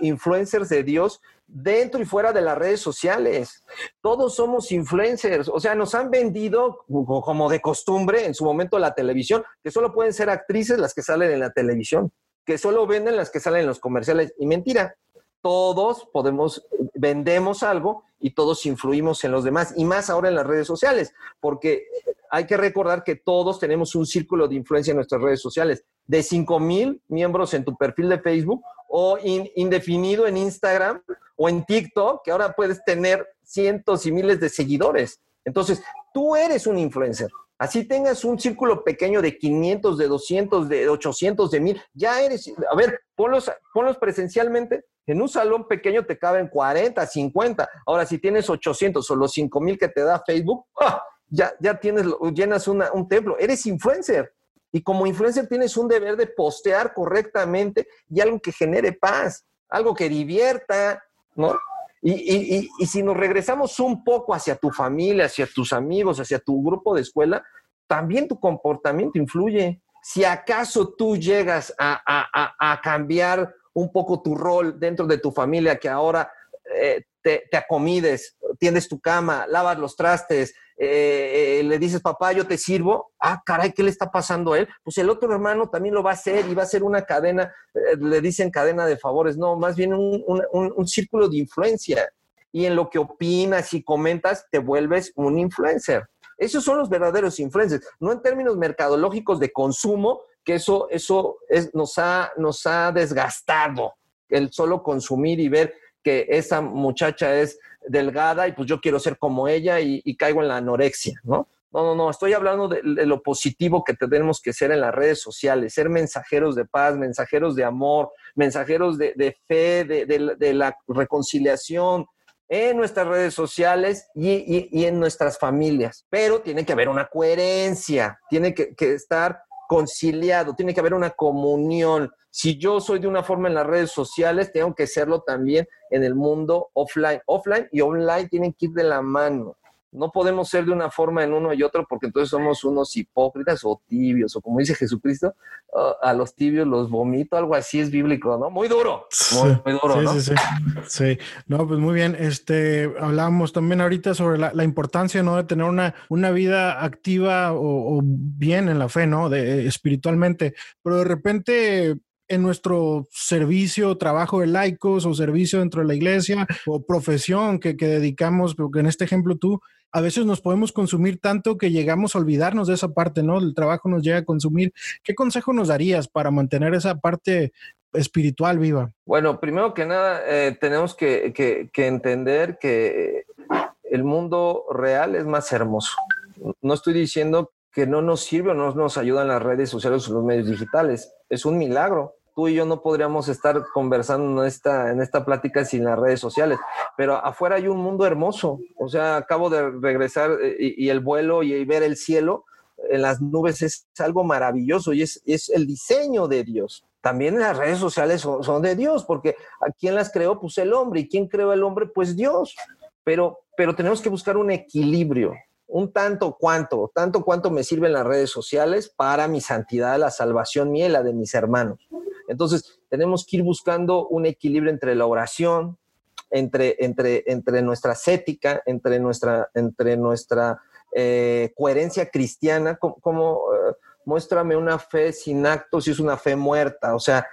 influencers de Dios dentro y fuera de las redes sociales. Todos somos influencers, o sea, nos han vendido como de costumbre en su momento la televisión, que solo pueden ser actrices las que salen en la televisión, que solo venden las que salen en los comerciales. Y mentira, todos podemos, vendemos algo y todos influimos en los demás, y más ahora en las redes sociales, porque hay que recordar que todos tenemos un círculo de influencia en nuestras redes sociales, de 5 mil miembros en tu perfil de Facebook o indefinido en Instagram o en TikTok, que ahora puedes tener cientos y miles de seguidores. Entonces, tú eres un influencer. Así tengas un círculo pequeño de 500, de 200, de 800, de 1000, ya eres, a ver, ponlos, ponlos presencialmente. En un salón pequeño te caben 40, 50. Ahora, si tienes 800 o los 5000 que te da Facebook, ¡ah! ya, ya tienes, llenas un templo, eres influencer. Y como influencer tienes un deber de postear correctamente y algo que genere paz, algo que divierta, ¿no? Y, y, si nos regresamos un poco hacia tu familia, hacia tus amigos, hacia tu grupo de escuela, también tu comportamiento influye. Si acaso tú llegas a, a, a cambiar un poco tu rol dentro de tu familia, que ahora eh, te, te, acomides, tiendes tu cama, lavas los trastes, eh, eh, le dices, papá, yo te sirvo, ah, caray, ¿qué le está pasando a él? Pues el otro hermano también lo va a hacer y va a ser una cadena, le dicen cadena de favores, no, más bien un, un, círculo de influencia. Y en lo que opinas y comentas, te vuelves un influencer. Esos son los verdaderos influencers, no en términos mercadológicos de consumo, que eso, eso es, nos, ha, nos ha desgastado el solo consumir y ver que esa muchacha es delgada y pues yo quiero ser como ella y, caigo en la anorexia, ¿no? No, no, no, estoy hablando de, lo positivo que tenemos que ser en las redes sociales, ser mensajeros de paz, mensajeros de amor, mensajeros de, fe, de, la reconciliación, en nuestras redes sociales y, en nuestras familias. Pero tiene que haber una coherencia, tiene que, que estar conciliado, tiene que haber una comunión. Si yo soy de una forma en las redes sociales, tengo que serlo también en el mundo offline. Offline y online tienen que ir de la mano. No podemos ser de una forma en uno y otro porque entonces somos unos hipócritas o tibios, o como dice Jesucristo, ah, a los tibios los vomito, algo así es bíblico, ¿no? Muy duro, muy, duro, sí, ¿no? Sí, sí, sí. No, pues muy bien. Este, hablábamos también ahorita sobre la, importancia, ¿no? De tener una, una vida activa o, bien en la fe, ¿no? De, espiritualmente, pero de repente en nuestro servicio, trabajo de laicos o servicio dentro de la iglesia o profesión que, que dedicamos, porque en este ejemplo tú, a veces nos podemos consumir tanto que llegamos a olvidarnos de esa parte, ¿no? El trabajo nos llega a consumir. ¿Qué consejo nos darías para mantener esa parte espiritual viva? Bueno, primero que nada, eh, tenemos que, que, entender que el mundo real es más hermoso. No estoy diciendo que no nos sirve o no nos ayudan las redes sociales o los medios digitales. Es un milagro tú y yo no podríamos estar conversando en esta, en esta plática sin las redes sociales, pero afuera hay un mundo hermoso, o sea, acabo de regresar eh, y, el vuelo y, ver el cielo en las nubes es algo maravilloso y es, es el diseño de Dios. También las redes sociales son, son, de Dios, porque ¿a quién las creó? Pues el hombre. ¿Y quién creó el hombre? Pues Dios. Pero, pero tenemos que buscar un equilibrio, un tanto cuanto, tanto cuanto me sirven las redes sociales para mi santidad, la salvación mía y la de mis hermanos. Entonces, tenemos que ir buscando un equilibrio entre la oración, entre, entre, entre nuestra ética, entre nuestra, entre nuestra eh, coherencia cristiana, como, eh, muéstrame una fe sin actos y es una fe muerta. O sea,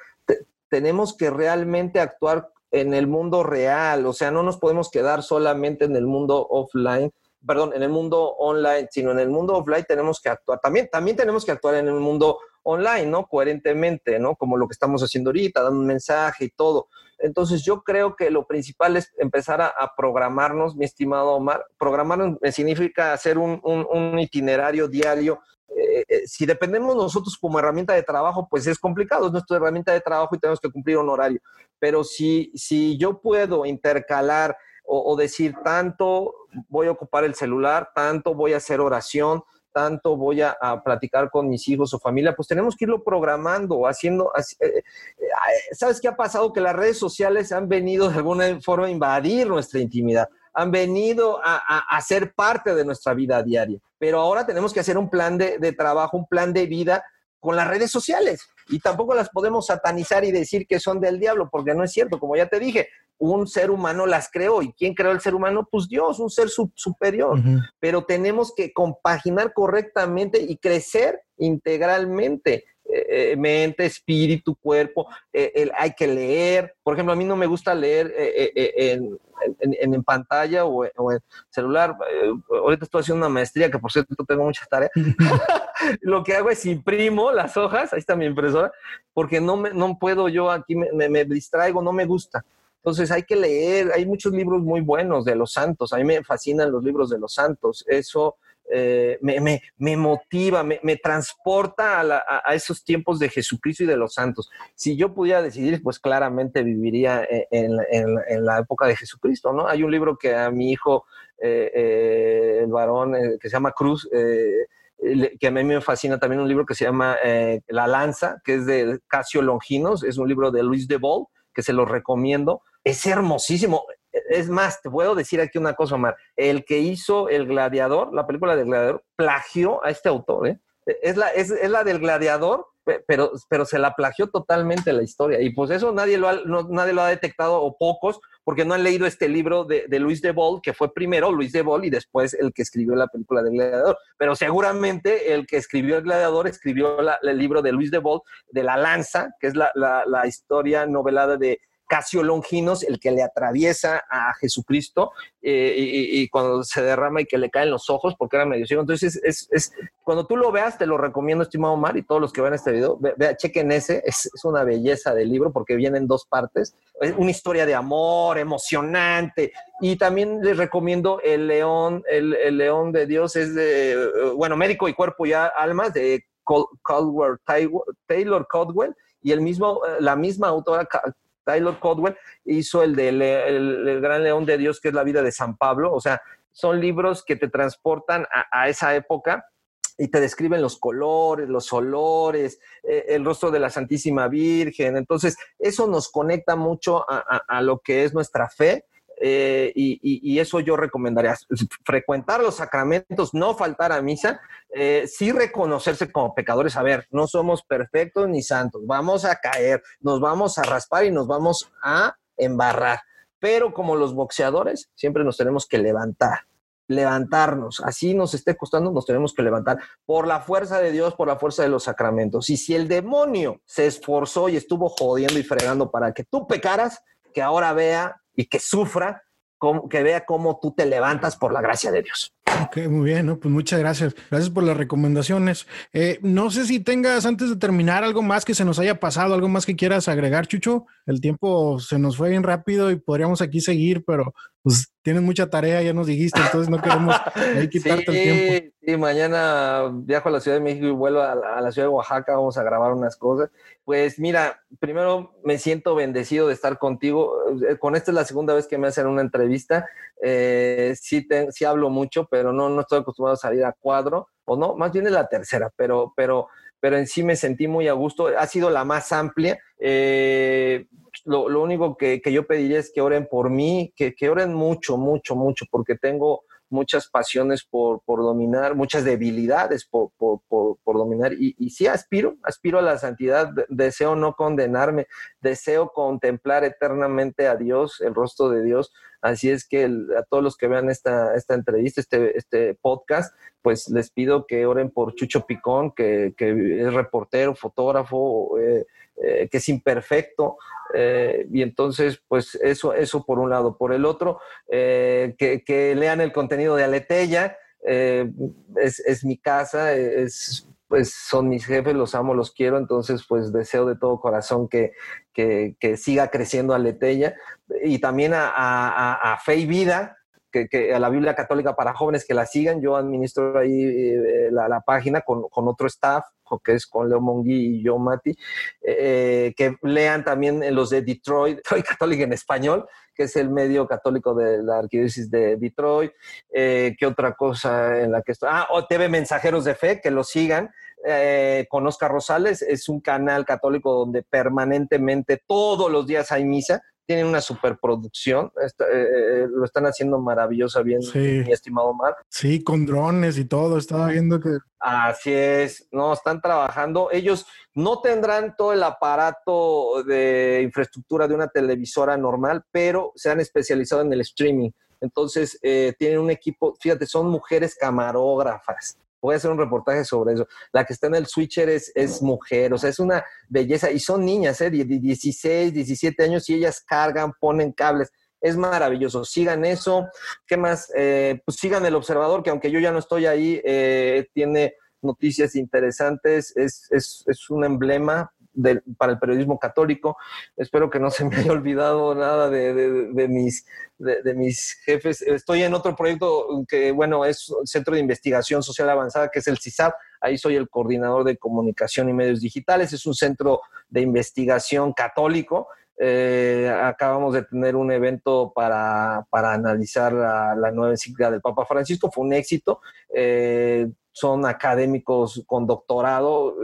tenemos que realmente actuar en el mundo real, o sea, no nos podemos quedar solamente en el mundo offline, perdón, en el mundo online, sino en el mundo offline tenemos que actuar. También, también tenemos que actuar en el mundo online, ¿no? Coherentemente, ¿no? Como lo que estamos haciendo ahorita, dando un mensaje y todo. Entonces yo creo que lo principal es empezar a, programarnos, mi estimado Omar. Programarnos significa hacer un, itinerario diario. Eh, eh, si dependemos nosotros como herramienta de trabajo, pues es complicado, es nuestra herramienta de trabajo y tenemos que cumplir un horario. Pero si, si yo puedo intercalar o decir tanto voy a ocupar el celular, tanto voy a hacer oración, tanto voy a, platicar con mis hijos o familia, pues tenemos que irlo programando, haciendo... Eh, eh, ¿Sabes qué ha pasado? Que las redes sociales han venido de alguna forma a invadir nuestra intimidad, han venido a, ser parte de nuestra vida diaria, pero ahora tenemos que hacer un plan de, de trabajo, un plan de vida con las redes sociales. Y tampoco las podemos satanizar y decir que son del diablo, porque no es cierto. Como ya te dije, un ser humano las creó. ¿Y quién creó el ser humano? Pues Dios, un ser superior. Pero tenemos que compaginar correctamente y crecer integralmente. Eh, eh, mente, espíritu, cuerpo, eh, hay que leer. Por ejemplo, a mí no me gusta leer en, en, pantalla o, en celular. ahorita estoy haciendo una maestría, que por cierto tengo muchas tareas. Lo que hago es imprimo las hojas, ahí está mi impresora, porque no, me, no puedo yo aquí, me, me distraigo, no me gusta. Entonces hay que leer, hay muchos libros muy buenos de los santos, a mí me fascinan los libros de los santos, eso eh, me, me, motiva, me, me transporta a, a, esos tiempos de Jesucristo y de los santos. Si yo pudiera decidir, pues claramente viviría en, en, en la época de Jesucristo, ¿no? Hay un libro que a mi hijo, eh, eh, el varón, que se llama Cruz, que a mí me fascina también un libro que se llama La Lanza, que es de Casio Longinos, es un libro de Luis de Bol, que se lo recomiendo es hermosísimo. Es más, te puedo decir aquí una cosa, Omar. El que hizo El Gladiador, la película del Gladiador, plagió a este autor. ¿eh? Es, la, es, la del Gladiador, pero, pero se la plagió totalmente la historia. Y pues eso nadie lo ha, nadie lo ha detectado, o pocos, porque no han leído este libro de, Luis de que fue primero Luis de y después el que escribió la película del Gladiador. Pero seguramente el que escribió el Gladiador escribió el libro de Luis de de La Lanza, que es la, la historia novelada de Casio Longinos, el que le atraviesa a Jesucristo eh, y, cuando se derrama y que le caen los ojos porque era medio ciego. Entonces, es, cuando tú lo veas, te lo recomiendo, estimado Omar, y todos los que ven este video, vea, chequen ese, es, una belleza del libro porque viene en dos partes. Es una historia de amor emocionante. Y también les recomiendo El León, el, León de Dios, es de, bueno, Médico y Cuerpo y Almas, de Caldwell, Taylor Caldwell, y el mismo, la misma autora Tyler Codwell hizo el de el, Gran León de Dios, que es la vida de San Pablo. O sea, son libros que te transportan a, esa época y te describen los colores, los olores, eh, el rostro de la Santísima Virgen. Entonces, eso nos conecta mucho a lo que es nuestra fe eh, y, eso yo recomendaría, frecuentar los sacramentos, no faltar a misa, eh, sí reconocerse como pecadores, a ver, no somos perfectos ni santos, vamos a caer, nos vamos a raspar y nos vamos a embarrar, pero como los boxeadores, siempre nos tenemos que levantar levantarnos, así nos esté costando, nos tenemos que levantar por la fuerza de Dios, por la fuerza de los sacramentos. Y si el demonio se esforzó y estuvo jodiendo y fregando para que tú pecaras, que ahora vea y que sufra, que vea cómo tú te levantas por la gracia de Dios. Ok, muy bien, ¿no? pues muchas gracias. Gracias por las recomendaciones. Eh, no sé si tengas antes de terminar algo más que se nos haya pasado, algo más que quieras agregar, Chucho. El tiempo se nos fue bien rápido y podríamos aquí seguir, pero pues tienes mucha tarea, ya nos dijiste, entonces no queremos quitarte el tiempo. Sí, mañana viajo a la Ciudad de México y vuelvo a la, ciudad de Oaxaca, vamos a grabar unas cosas. Pues mira, primero me siento bendecido de estar contigo. Eh, con esta es la segunda vez que me hacen una entrevista. Eh, sí, sí hablo mucho, pero no, no estoy acostumbrado a salir a cuadro, o no, más bien es la tercera, pero, pero, pero en sí me sentí muy a gusto. Ha sido la más amplia. Eh, lo, único que, yo pediría es que oren por mí, que, que oren mucho, mucho, mucho, porque tengo muchas pasiones por, dominar, muchas debilidades por, dominar. Y, y, sí aspiro, aspiro a la santidad, deseo no condenarme, deseo contemplar eternamente a Dios, el rostro de Dios. Así es que a todos los que vean esta, esta entrevista, este, este podcast, pues les pido que oren por Chucho Picón, que, es reportero, fotógrafo, eh, eh, que es imperfecto, eh, y entonces, pues eso, eso por un lado. Por el otro, eh, que, lean el contenido de Aletella, es, es, mi casa, es, pues son mis jefes, los amo, los quiero, entonces pues deseo de todo corazón que, que, siga creciendo Aletella y también a, Fe y Vida, que, a la Biblia Católica para jóvenes que la sigan. Yo administro ahí la, página con, con, otro staff que es con Leo Mongui y yo, Mati, eh, que lean también los de Detroit, Detroit Católica en español, que es el medio católico de la arquidiócesis de Detroit. Eh, ¿Qué otra cosa en la que estoy? Ah, o TV Mensajeros de Fe, que lo sigan. Eh, con Oscar Rosales, es un canal católico donde permanentemente todos los días hay misa tienen una superproducción, eh, eh, lo están haciendo maravillosa bien, mi estimado Mar. Sí, con drones y todo, estaba viendo que... Así es, no, están trabajando. Ellos no tendrán todo el aparato de infraestructura de una televisora normal, pero se han especializado en el streaming. Entonces, eh, tienen un equipo, fíjate, son mujeres camarógrafas, voy a hacer un reportaje sobre eso. La que está en el switcher es, es mujer, o sea, es una belleza. Y son niñas, ¿eh? 16, 17 años y ellas cargan, ponen cables. Es maravilloso. Sigan eso. ¿Qué más? Eh, pues sigan el observador, que aunque yo ya no estoy ahí, eh, tiene noticias interesantes. Es, es, es un emblema para el periodismo católico. Espero que no se me haya olvidado nada de, mis, de, mis jefes. Estoy en otro proyecto que, bueno, es Centro de Investigación Social Avanzada, que es el CISAP. Ahí soy el coordinador de comunicación y medios digitales. Es un centro de investigación católico. Eh, acabamos de tener un evento para, analizar la, nueva encíclica del Papa Francisco. Fue un éxito. Eh, son académicos con doctorado.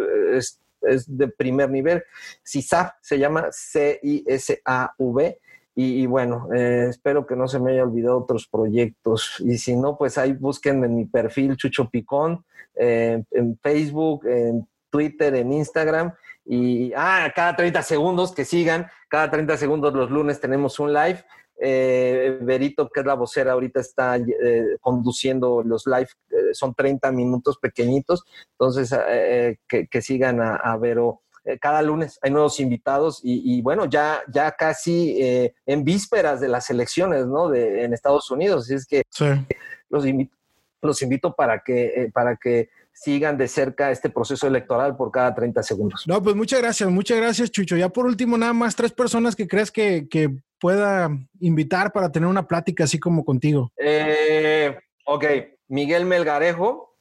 Es de primer nivel. CISAV se llama C-I-S-A-V. Y, bueno, eh, espero que no se me haya olvidado otros proyectos. Y si no, pues ahí busquen en mi perfil Chucho Picón, eh, en Facebook, en Twitter, en Instagram. Y ah, cada 30 segundos que sigan, cada 30 segundos los lunes tenemos un live. Eh, Berito, que es la vocera, ahorita está eh, conduciendo los live, eh, son 30 minutos pequeñitos, entonces que, sigan a, a Vero. cada lunes hay nuevos invitados y, bueno, ya, ya casi en vísperas de las elecciones, ¿no? De, en Estados Unidos, así es que los, invito, los invito para que, para que sigan de cerca este proceso electoral por cada 30 segundos. No, pues muchas gracias, muchas gracias, Chucho. Ya por último, nada más tres personas que crees que, que pueda invitar para tener una plática así como contigo. Eh, ok, Miguel Melgarejo,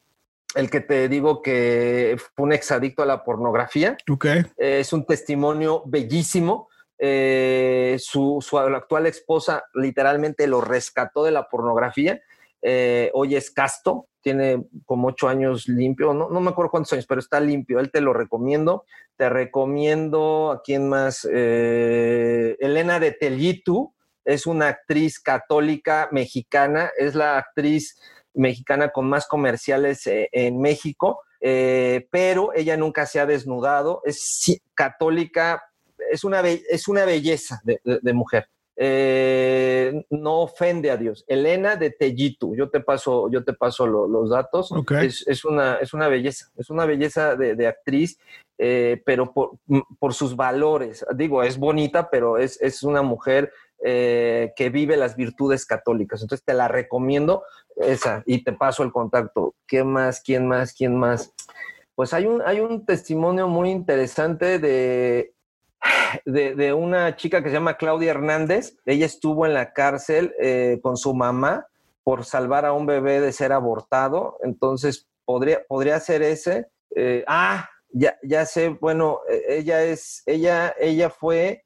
el que te digo que fue un exadicto a la pornografía. Ok. es un testimonio bellísimo eh, su, actual esposa literalmente lo rescató de la pornografía. Eh, hoy es casto, tiene como ocho años limpio, no, me acuerdo cuántos años, pero está limpio. Él te lo recomiendo. Te recomiendo a quién más, eh, Elena de Tellitu, es una actriz católica mexicana, es la actriz mexicana con más comerciales en México, pero ella nunca se ha desnudado, es católica es una, es una belleza de, mujer. Eh, no ofende a Dios. Elena de Tellitu, yo te paso, yo te paso los datos. Es, una, es una belleza, es una belleza de, actriz, eh, pero por, sus valores. Digo, es bonita, pero es, una mujer eh, que vive las virtudes católicas. Entonces te la recomiendo esa y te paso el contacto. ¿Qué más? ¿Quién más? ¿Quién más? Pues hay un, hay un testimonio muy interesante de de, una chica que se llama Claudia Hernández. Ella estuvo en la cárcel eh, con su mamá por salvar a un bebé de ser abortado. Entonces, podría, podría ser ese. Eh, ah, ya, ya sé, bueno, e, ella es, ella, ella fue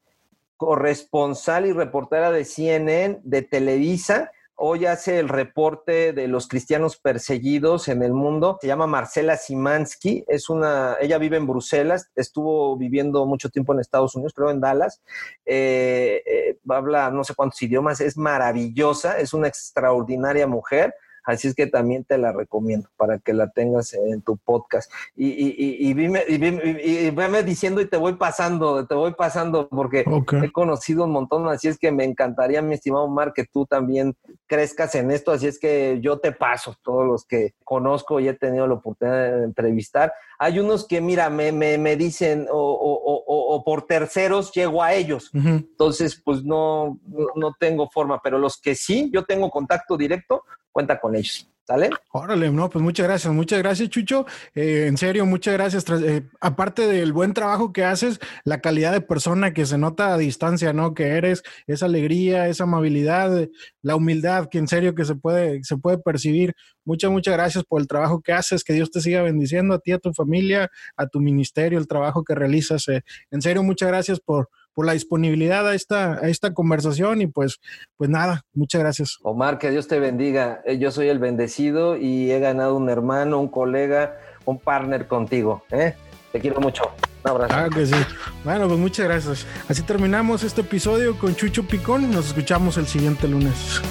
corresponsal y reportera de CNN, de Televisa, Hoy hace el reporte de los cristianos perseguidos en el mundo. Se llama Marcela Simansky. Es una, ella vive en Bruselas. Estuvo viviendo mucho tiempo en Estados Unidos, creo en Dallas. Eh, eh, habla no sé cuántos idiomas. Es maravillosa. Es una extraordinaria mujer. Así es que también te la recomiendo para que la tengas en tu podcast. Y, y, y, y, vime, y, diciendo y te voy pasando, te voy pasando porque he conocido un montón. Así es que me encantaría, mi estimado Omar, que tú también crezcas en esto. Así es que yo te paso todos los que conozco y he tenido la oportunidad de entrevistar. Hay unos que, mira, me, me, me dicen o, o, o, por terceros llego a ellos. Entonces, pues no, no tengo forma, pero los que sí, yo tengo contacto directo, cuenta con ellos. ¿Sale? Órale, no, pues muchas gracias, muchas gracias, Chucho. Eh, en serio, muchas gracias. Eh, aparte del buen trabajo que haces, la calidad de persona que se nota a distancia, ¿no? Que eres, esa alegría, esa amabilidad, la humildad que en serio que se puede, se puede percibir. Muchas, muchas gracias por el trabajo que haces, que Dios te siga bendiciendo a ti, a tu familia, a tu ministerio, el trabajo que realizas. Eh. En serio, muchas gracias por, por la disponibilidad a esta, a esta conversación y pues, pues nada, muchas gracias. Omar, que Dios te bendiga. Eh, yo soy el bendecido y he ganado un hermano, un colega, un partner contigo. ¿eh? Te quiero mucho. Un abrazo. Que sí. Bueno, pues muchas gracias. Así terminamos este episodio con Chucho Picón. Nos escuchamos el siguiente lunes.